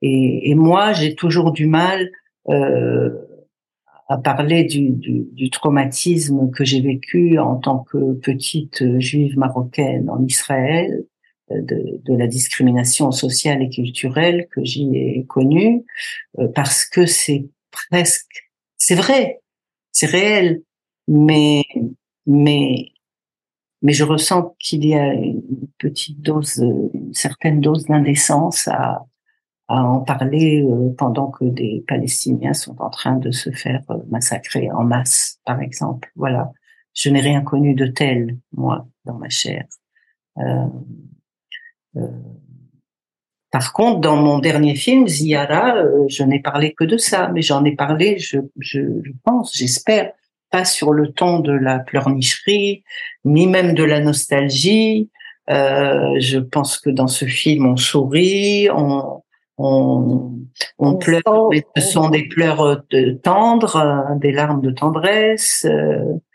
et, et moi, j'ai toujours du mal euh, à parler du, du, du traumatisme que j'ai vécu en tant que petite juive marocaine en Israël, de, de, la discrimination sociale et culturelle que j'y ai connue, euh, parce que c'est presque, c'est vrai, c'est réel, mais mais mais je ressens qu'il y a une petite dose, une certaine dose d'indécence à à en parler euh, pendant que des Palestiniens sont en train de se faire euh, massacrer en masse, par exemple. Voilà, je n'ai rien connu de tel moi dans ma chair. Euh, par contre, dans mon dernier film, Ziara, euh, je n'ai parlé que de ça, mais j'en ai parlé, je, je, pense, j'espère, pas sur le ton de la pleurnicherie, ni même de la nostalgie. Euh, je pense que dans ce film, on sourit, on, on, on, pleure, mais ce sont des pleurs tendres, des larmes de tendresse.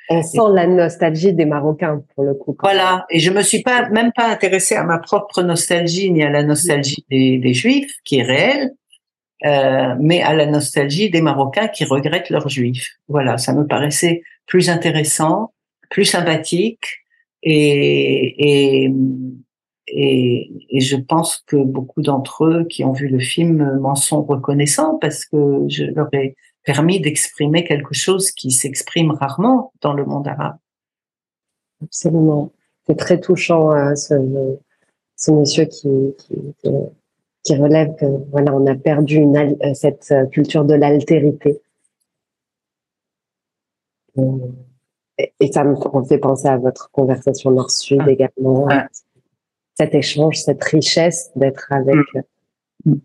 On sent la nostalgie des Marocains pour le coup. Voilà. Et je me suis pas même pas intéressée à ma propre nostalgie ni à la nostalgie des, des Juifs qui est réelle, euh, mais à la nostalgie des Marocains qui regrettent leurs Juifs. Voilà, ça me paraissait plus intéressant, plus sympathique et et et, et je pense que beaucoup d'entre eux qui ont vu le film m'en sont reconnaissants parce que je leur ai permis d'exprimer quelque chose qui s'exprime rarement dans le monde arabe. Absolument. C'est très touchant euh, ce, ce, monsieur qui, qui, qui, relève que voilà, on a perdu une, euh, cette euh, culture de l'altérité. Et, ça me fait penser à votre conversation nord-sud ah. également. Cet échange, cette richesse d'être avec mm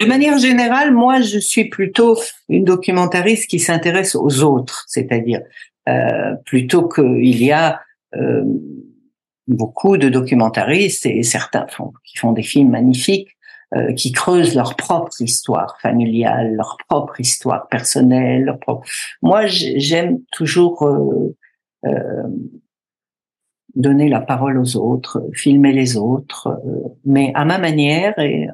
De manière générale, moi, je suis plutôt une documentariste qui s'intéresse aux autres, c'est-à-dire euh, plutôt qu'il y a euh, beaucoup de documentaristes et certains font, qui font des films magnifiques, euh, qui creusent leur propre histoire familiale, leur propre histoire personnelle. Leur propre... Moi, j'aime toujours euh, euh, donner la parole aux autres, filmer les autres, euh, mais à ma manière et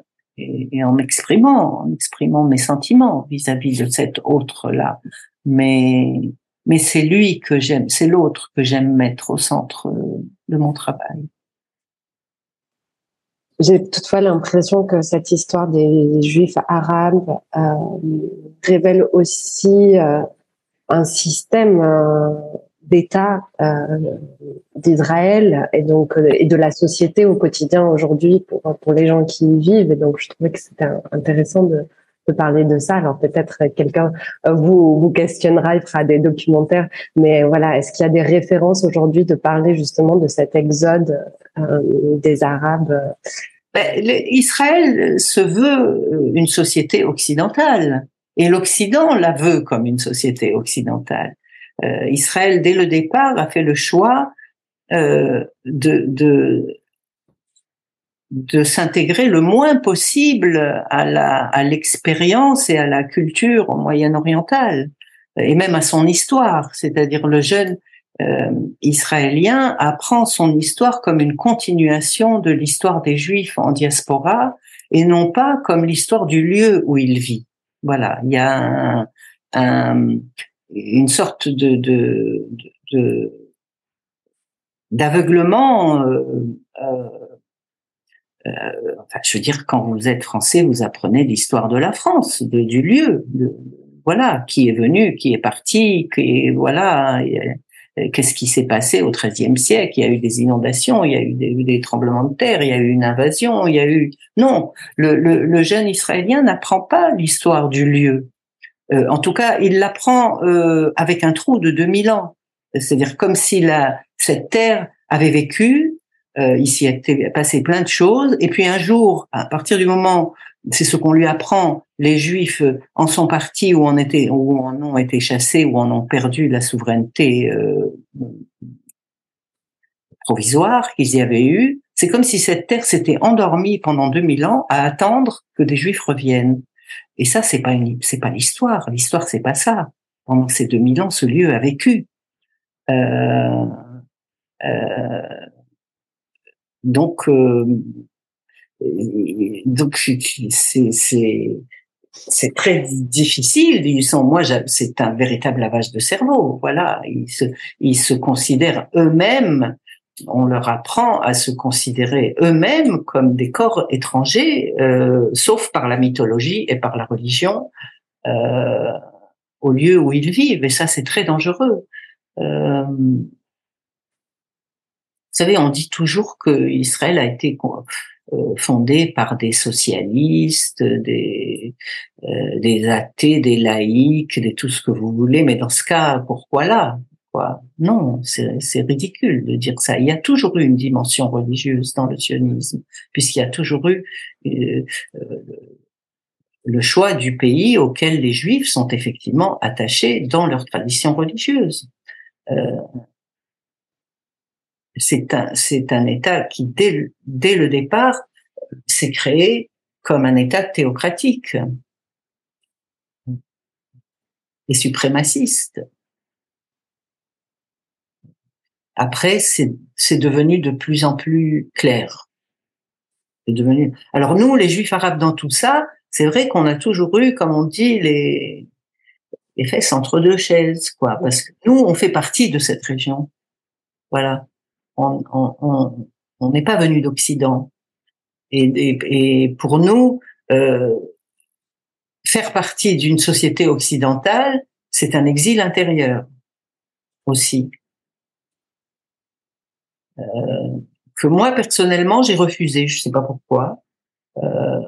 et, en m'exprimant, en exprimant mes sentiments vis-à-vis de cet autre-là. Mais, mais c'est lui que j'aime, c'est l'autre que j'aime mettre au centre de mon travail. J'ai toutefois l'impression que cette histoire des Juifs arabes euh, révèle aussi euh, un système euh, d'État euh, d'Israël et donc euh, et de la société au quotidien aujourd'hui pour pour les gens qui y vivent. Et donc je trouvais que c'était intéressant de, de parler de ça. Alors peut-être quelqu'un euh, vous vous questionnera il fera des documentaires. Mais voilà est-ce qu'il y a des références aujourd'hui de parler justement de cet exode des Arabes ben, Israël se veut une société occidentale. Et l'Occident la veut comme une société occidentale euh, Israël, dès le départ, a fait le choix euh, de, de, s'intégrer le moins possible à la à l'expérience et à la culture moyen-orientale et même à son histoire, c'est-à-dire le jeune euh, israélien apprend son histoire comme une continuation de l'histoire des Juifs en diaspora et non pas comme l'histoire du lieu où il vit. Voilà, il y a un, une sorte de, de, de d'aveuglement. Euh, euh, euh, enfin, je veux dire, quand vous êtes français, vous apprenez l'histoire de la France, de, du lieu, voilà, qui est venu, qui est parti, qui voilà. qu'est-ce qui s'est passé au XIIIe siècle? Il y a eu des inondations, il y a eu des, tremblements de terre, il y a eu une invasion, il y a eu non. Le, jeune Israélien n'apprend pas l'histoire du lieu. Euh, en tout cas, il l'apprend euh, avec un trou de 2000 ans. C'est-à-dire comme si la, cette terre avait vécu, euh, il s'y était passé plein de choses, et puis un jour, à partir du moment c'est ce qu'on lui apprend. Les Juifs en sont partis ou en étaient ou en ont été chassés ou en ont perdu la souveraineté euh, provisoire qu'ils y avaient eu. C'est comme si cette terre s'était endormie pendant 2000 ans à attendre que des Juifs reviennent. Et ça, c'est pas c'est pas l'histoire. L'histoire, c'est pas ça. Pendant ces 2000 ans, ce lieu a vécu. Euh, euh, donc, euh, donc c'est c'est très difficile. Ils sont, moi, c'est un véritable lavage de cerveau. Voilà, ils se, ils se considèrent eux-mêmes. On leur apprend à se considérer eux-mêmes comme des corps étrangers, euh, sauf par la mythologie et par la religion, euh, au lieu où ils vivent. Et ça, c'est très dangereux. Euh, vous savez, on dit toujours que Israël a été fondée par des socialistes, des, des athées, des laïcs, des tout ce que vous voulez. Mais dans ce cas, pourquoi là? Non, c'est ridicule de dire ça. Il y a toujours eu une dimension religieuse dans le sionisme, puisqu'il y a toujours eu euh, le choix du pays auquel les Juifs sont effectivement attachés dans leur tradition religieuse. Euh, c'est un, c'est un État qui, dès, dès le départ, s'est créé comme un État théocratique et suprémaciste. Après, c'est, devenu de plus en plus clair. C'est devenu. Alors nous, les Juifs arabes, dans tout ça, c'est vrai qu'on a toujours eu, comme on dit, les, les fesses entre deux chaises, quoi. Parce que nous, on fait partie de cette région. Voilà on n'est pas venu d'Occident. Et, et, pour nous, euh, faire partie d'une société occidentale, c'est un exil intérieur aussi. Euh, que moi personnellement j'ai refusé, je sais pas pourquoi. Euh,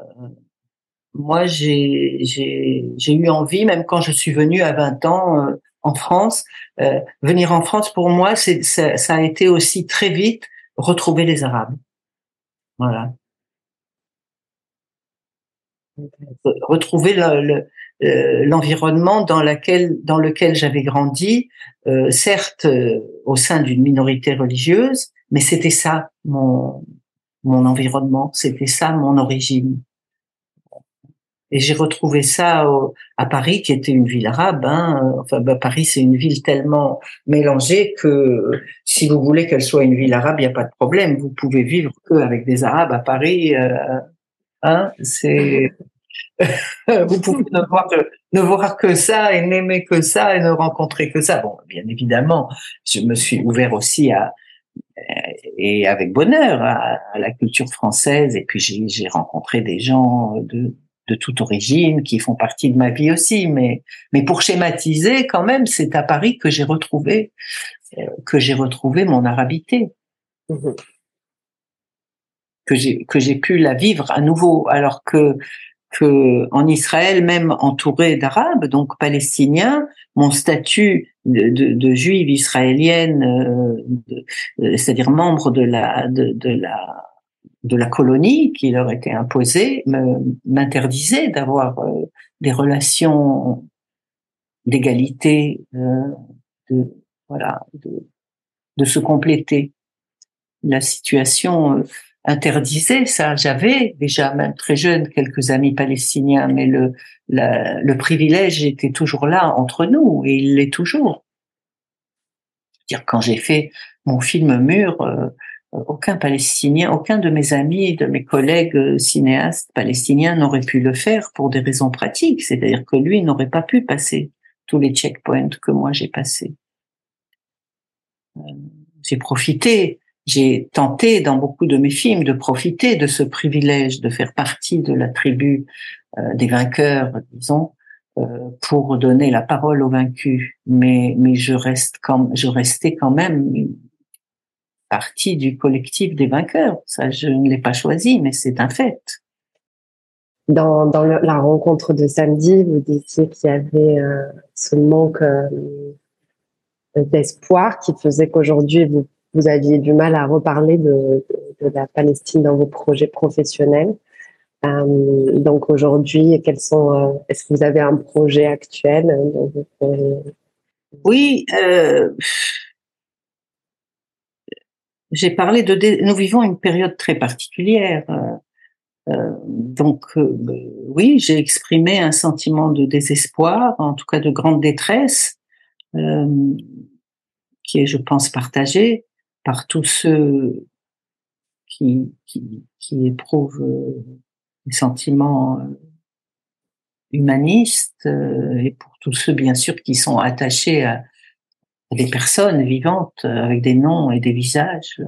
moi j'ai j'ai eu envie, même quand je suis venue à 20 ans, euh, en France. Venir en France, pour moi, c'est, ça, ça, a été aussi très vite retrouver les Arabes. Voilà. Retrouver le, euh, l'environnement dans, laquelle, dans lequel j'avais grandi, euh, certes au sein d'une minorité religieuse, mais c'était ça mon, mon environnement, c'était ça mon origine. Et j'ai retrouvé ça à Paris, qui était une ville arabe. Hein. Enfin, bah, Paris, c'est une ville tellement mélangée que si vous voulez qu'elle soit une ville arabe, il n'y a pas de problème. Vous pouvez vivre que avec des Arabes à Paris. Euh, hein, c'est vous pouvez ne voir, que, ne voir que ça et n'aimer que ça et ne rencontrer que ça. Bon, bien évidemment, je me suis ouvert aussi à et avec bonheur à, à la culture française. Et puis j'ai rencontré des gens de de toute origine, qui font partie de ma vie aussi. Mais, mais pour schématiser, quand même, c'est à Paris que j'ai retrouvé, euh, que j'ai retrouvé mon arabité. Mhm. Que j'ai, que j'ai pu la vivre à nouveau, alors que, que en Israël, même entouré d'arabes, donc palestiniens, mon statut de, juive israélienne, euh, euh, c'est-à-dire membre de la, colonie qui leur était imposée m'interdisait d'avoir euh, des relations d'égalité, de de, se compléter. La situation interdisait ça. J'avais déjà, même très jeune, quelques amis palestiniens, mais le, le privilège était toujours là entre nous et il l'est toujours. Dire quand j'ai fait mon film Mur, aucun Palestinien, aucun de mes amis, de mes collègues euh, cinéastes palestiniens n'aurait pu le faire pour des raisons pratiques. C'est-à-dire que lui n'aurait pas pu passer tous les checkpoints que moi j'ai passés. Euh, j'ai profité, j'ai tenté dans beaucoup de mes films de profiter de ce privilège de faire partie de la tribu euh, des vainqueurs, disons, euh, pour donner la parole aux vaincus, mais mais je reste quand je restais quand même partie du collectif des vainqueurs. Ça, je ne l'ai pas choisi, mais c'est un fait. Dans, dans la rencontre de samedi, vous disiez qu'il y avait euh, ce manque euh, d'espoir qui faisait qu'aujourd'hui vous, vous aviez du mal à reparler de, de, la Palestine dans vos projets professionnels. Euh, donc aujourd'hui, quels sont euh, Est-ce que vous avez un projet actuel Oui, j'ai parlé de. Nous vivons une période très particulière. Euh, donc euh, oui, j'ai exprimé un sentiment de désespoir, en tout cas de grande détresse, euh, qui est, je pense, partagé par tous ceux qui, qui, éprouvent des sentiments humanistes et pour tous ceux, bien sûr, qui sont attachés à, des personnes vivantes avec des noms et des visages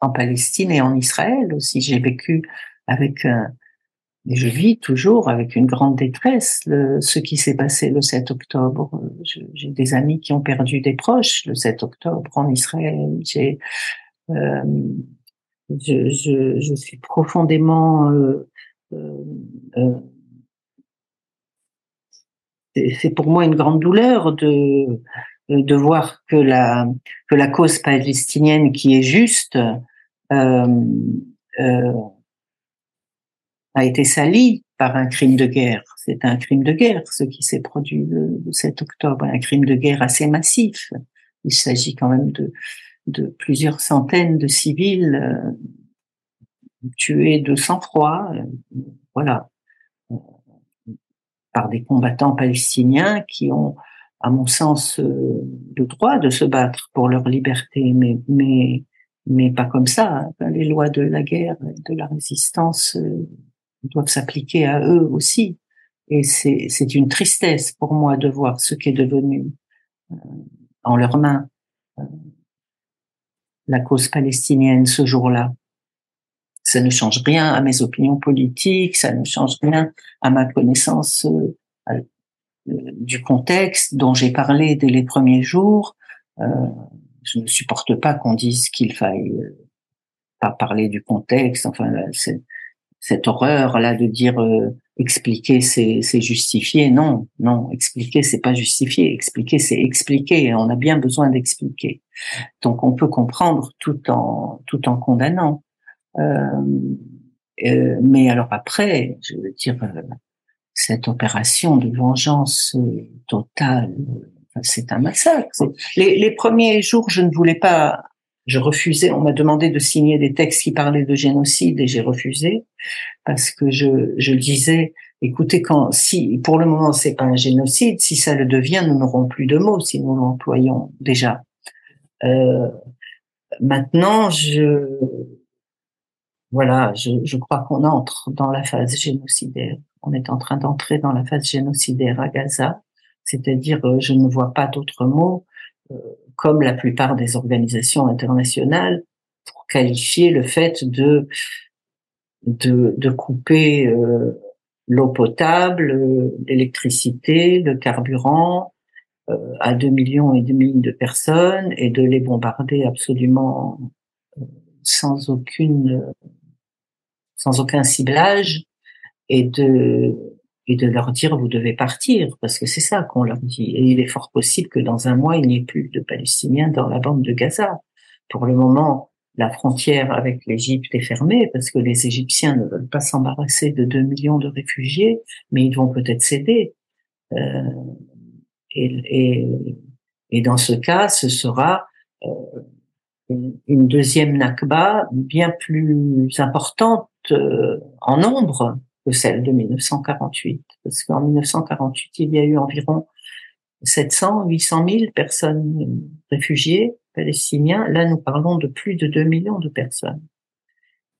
en Palestine et en Israël aussi. J'ai vécu avec et je vis toujours avec une grande détresse le, ce qui s'est passé le 7 octobre. J'ai des amis qui ont perdu des proches le 7 octobre en Israël. J'ai, euh, je, je, je, suis profondément euh, euh, euh c'est pour moi une grande douleur de de voir que la que la cause palestinienne qui est juste euh, euh, a été sali par un crime de guerre. C'est un crime de guerre, ce qui s'est produit le, 7 octobre, un crime de guerre assez massif. Il s'agit quand même de, de plusieurs centaines de civils euh, tués de sang-froid, euh, voilà, par des combattants palestiniens qui ont, à mon sens, le droit de se battre pour leur liberté, mais, mais mais pas comme ça. Hein. Les lois de la guerre, de la résistance euh, doivent s'appliquer à eux aussi. Et c'est une tristesse pour moi de voir ce qui est devenu euh, en leurs mains euh, la cause palestinienne ce jour-là. Ça ne change rien à mes opinions politiques, ça ne change rien à ma connaissance du contexte dont j'ai parlé dès les premiers jours je ne supporte pas qu'on dise qu'il faille euh, pas parler du contexte. Enfin, cette horreur là de dire euh, expliquer c'est justifier. Non, non, expliquer c'est pas justifier. Expliquer c'est expliquer. On a bien besoin d'expliquer. Donc on peut comprendre tout en tout en condamnant. Euh, euh mais alors après, je veux dire, cette opération de vengeance totale c'est un massacre. Les, les, premiers jours, je ne voulais pas, je refusais. On m'a demandé de signer des textes qui parlaient de génocide et j'ai refusé parce que je, je disais, écoutez, quand si pour le moment c'est pas un génocide, si ça le devient, nous n'aurons plus de mots si nous l'employons déjà. Euh, maintenant, je voilà, je, je crois qu'on entre dans la phase génocidaire. On est en train d'entrer dans la phase génocidaire à Gaza. C'est-à-dire, euh, je ne vois pas d'autres mots, euh, comme la plupart des organisations internationales, pour qualifier le fait de de, de couper euh, l'eau potable, l'électricité, le carburant à deux millions et demi de personnes et de les bombarder absolument sans aucune sans aucun ciblage et de et de leur dire vous devez partir parce que c'est ça qu'on leur dit et il est fort possible que dans un mois il n'y ait plus de Palestiniens dans la bande de Gaza. Pour le moment, la frontière avec l'Égypte est fermée parce que les Égyptiens ne veulent pas s'embarrasser de 2 millions de réfugiés, mais ils vont peut-être céder. Euh, et, et, et, dans ce cas, ce sera euh, une, deuxième Nakba bien plus importante euh, en nombre que celle de 1948. Parce qu'en 1948, il y a eu environ 700, 800 000 personnes réfugiées palestiniens. Là, nous parlons de plus de 2 millions de personnes.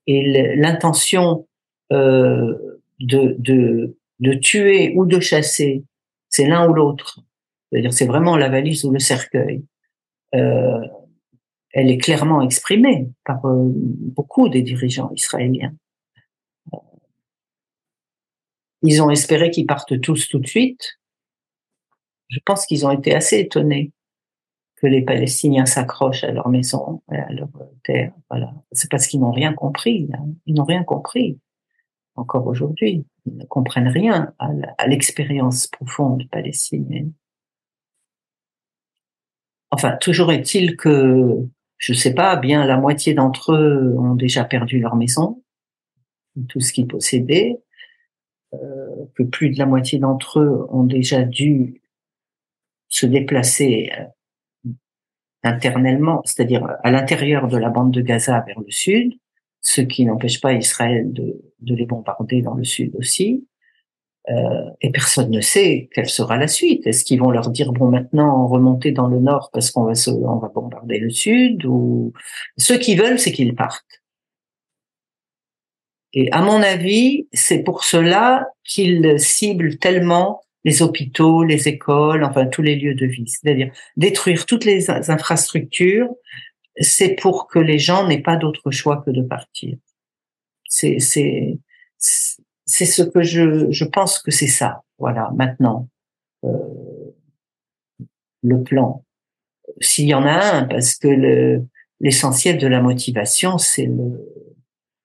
Et l'intention euh, de, de, tuer ou de chasser, c'est l'un ou l'autre. C'est-à-dire, c'est vraiment la valise ou le cercueil. Euh, elle est clairement exprimée par euh, beaucoup des dirigeants israéliens. Ils ont espéré qu'ils partent tous tout de suite. Je pense qu'ils ont été assez étonnés que les Palestiniens s'accrochent à leur maison, à leur terre. Voilà. C'est parce qu'ils n'ont rien compris. Hein. Ils n'ont rien compris. Encore aujourd'hui, ils ne comprennent rien à l'expérience profonde palestinienne. Enfin, toujours est-il que, je sais pas, bien la moitié d'entre eux ont déjà perdu leur maison, tout ce qu'ils possédaient, que plus de la moitié d'entre eux ont déjà dû se déplacer euh, internellement, c'est-à-dire à l'intérieur de la bande de Gaza vers le sud, ce qui n'empêche pas Israël de, de, les bombarder dans le sud aussi. Euh, et personne ne sait quelle sera la suite. Est-ce qu'ils vont leur dire bon maintenant remonter dans le nord parce qu'on va se, on va bombarder le sud ou ceux qui veulent c'est qu'ils partent. Et à mon avis, c'est pour cela qu'ils ciblent tellement les hôpitaux, les écoles, enfin tous les lieux de vie, c'est-à-dire détruire toutes les infrastructures. C'est pour que les gens n'aient pas d'autre choix que de partir. C'est c'est c'est ce que je, je pense que c'est ça. Voilà, maintenant, euh, le plan. S'il y en a un, parce que le, l'essentiel de la motivation, c'est le,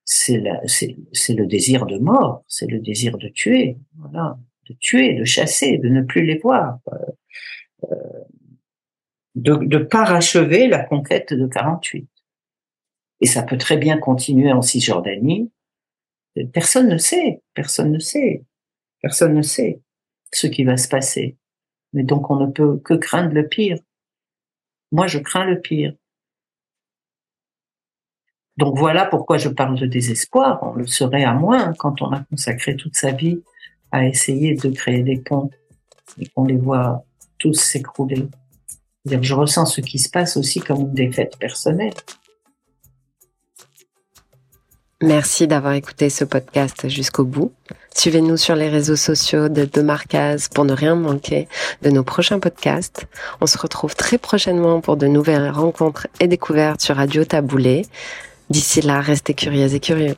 c'est le désir de mort, c'est le désir de tuer, voilà, de tuer, de chasser, de ne plus les voir, euh, de, de parachever la conquête de 48. Et ça peut très bien continuer en Cisjordanie, Personne ne sait, personne ne sait, personne ne sait ce qui va se passer. Mais donc on ne peut que craindre le pire. Moi, je crains le pire. Donc voilà pourquoi je parle de désespoir. On le serait à moins quand on a consacré toute sa vie à essayer de créer des ponts et qu'on les voit tous s'écrouler. Je ressens ce qui se passe aussi comme une défaite personnelle. Merci d'avoir écouté ce podcast jusqu'au bout. Suivez-nous sur les réseaux sociaux de Demarcaz pour ne rien manquer de nos prochains podcasts. On se retrouve très prochainement pour de nouvelles rencontres et découvertes sur Radio Taboulé. D'ici là, restez curieux et curieux.